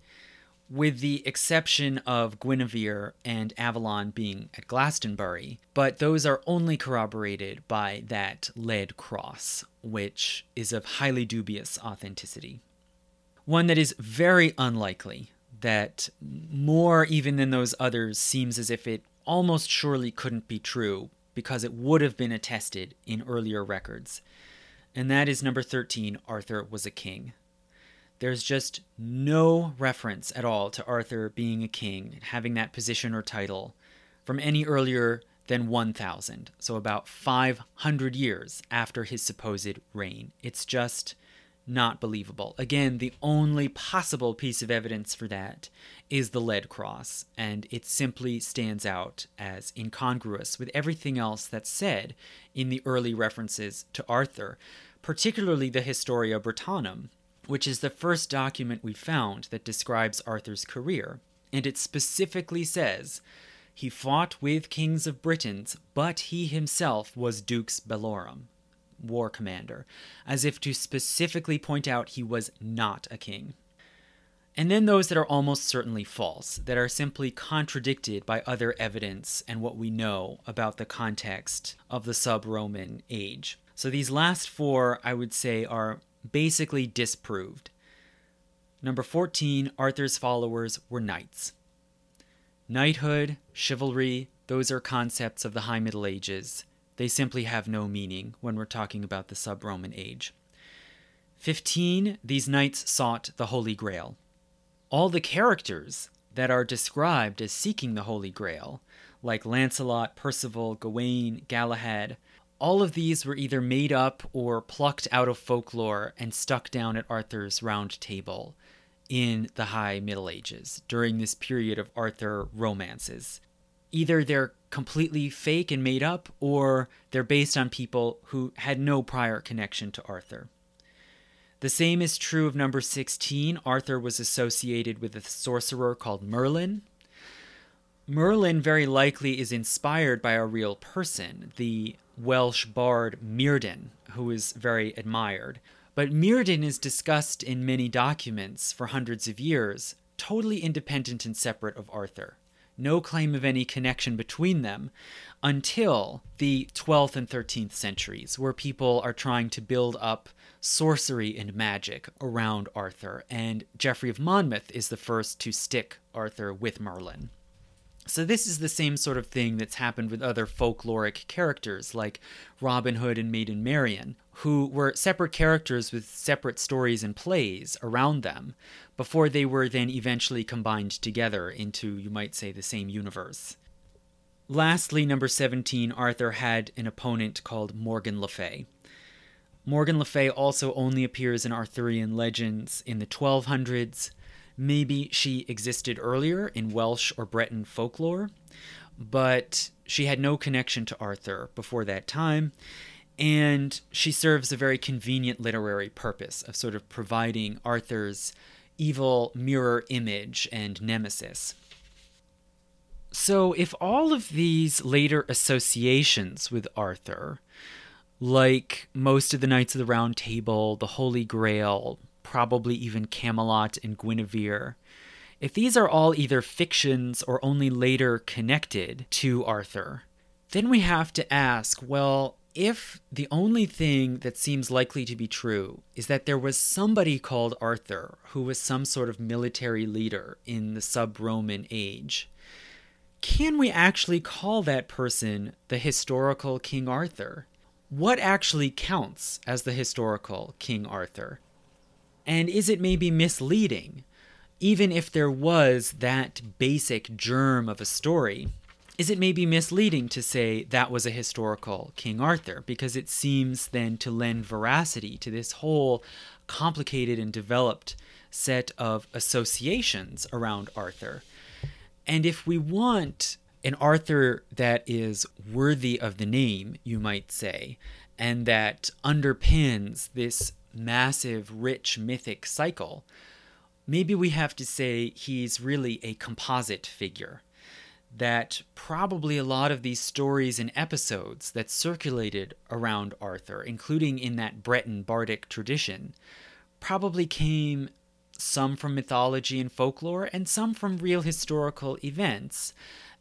with the exception of Guinevere and Avalon being at Glastonbury, but those are only corroborated by that lead cross, which is of highly dubious authenticity. One that is very unlikely, that more even than those others seems as if it almost surely couldn't be true, because it would have been attested in earlier records. And that is number 13 Arthur was a king. There's just no reference at all to Arthur being a king, having that position or title from any earlier than 1000, so about 500 years after his supposed reign. It's just not believable. Again, the only possible piece of evidence for that is the lead cross, and it simply stands out as incongruous with everything else that's said in the early references to Arthur, particularly the Historia Brittonum, which is the first document we found that describes Arthur's career, and it specifically says he fought with kings of Britons, but he himself was Dux Bellorum, war commander, as if to specifically point out he was not a king. And then those that are almost certainly false, that are simply contradicted by other evidence and what we know about the context of the sub Roman age. So these last four, I would say, are basically disproved. Number 14, Arthur's followers were knights. Knighthood, chivalry, those are concepts of the High Middle Ages. They simply have no meaning when we're talking about the sub Roman age. 15, these knights sought the Holy Grail all the characters that are described as seeking the Holy Grail, like Lancelot, Percival, Gawain, Galahad, all of these were either made up or plucked out of folklore and stuck down at Arthur's round table in the High Middle Ages during this period of Arthur romances. Either they're completely fake and made up, or they're based on people who had no prior connection to Arthur. The same is true of number 16. Arthur was associated with a sorcerer called Merlin. Merlin very likely is inspired by a real person, the Welsh bard Myrddin, who is very admired. But Myrddin is discussed in many documents for hundreds of years, totally independent and separate of Arthur. No claim of any connection between them until the 12th and 13th centuries, where people are trying to build up sorcery and magic around Arthur, and Geoffrey of Monmouth is the first to stick Arthur with Merlin. So, this is the same sort of thing that's happened with other folkloric characters like Robin Hood and Maiden Marian, who were separate characters with separate stories and plays around them before they were then eventually combined together into, you might say, the same universe. Lastly, number 17, Arthur had an opponent called Morgan Le Fay. Morgan Le Fay also only appears in Arthurian legends in the 1200s. Maybe she existed earlier in Welsh or Breton folklore, but she had no connection to Arthur before that time, and she serves a very convenient literary purpose of sort of providing Arthur's evil mirror image and nemesis. So, if all of these later associations with Arthur, like most of the Knights of the Round Table, the Holy Grail, probably even Camelot and Guinevere, if these are all either fictions or only later connected to Arthur, then we have to ask well, if the only thing that seems likely to be true is that there was somebody called Arthur who was some sort of military leader in the sub Roman age, can we actually call that person the historical King Arthur? What actually counts as the historical King Arthur? And is it maybe misleading, even if there was that basic germ of a story? Is it maybe misleading to say that was a historical King Arthur? Because it seems then to lend veracity to this whole complicated and developed set of associations around Arthur and if we want an Arthur that is worthy of the name, you might say, and that underpins this massive, rich mythic cycle, maybe we have to say he's really a composite figure. That probably a lot of these stories and episodes that circulated around Arthur, including in that Breton bardic tradition, probably came some from mythology and folklore, and some from real historical events.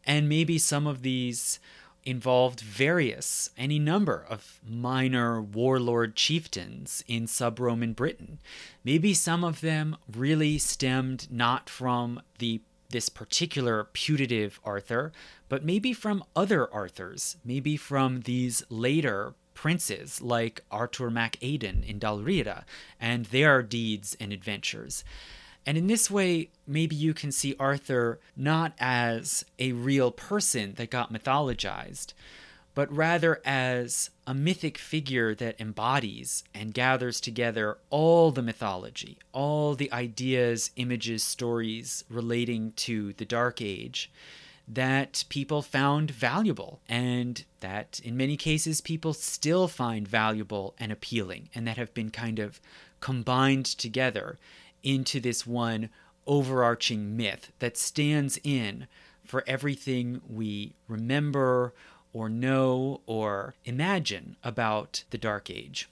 And maybe some of these involved various, any number of minor warlord chieftains in sub Roman Britain. Maybe some of them really stemmed not from the this particular putative Arthur, but maybe from other Arthurs, maybe from these later princes like Arthur Mac Aidan in Dal Riata and their deeds and adventures. And in this way, maybe you can see Arthur not as a real person that got mythologized, but rather as a mythic figure that embodies and gathers together all the mythology, all the ideas, images, stories relating to the Dark Age that people found valuable and that in many cases people still find valuable and appealing and that have been kind of combined together into this one overarching myth that stands in for everything we remember or know or imagine about the Dark Age.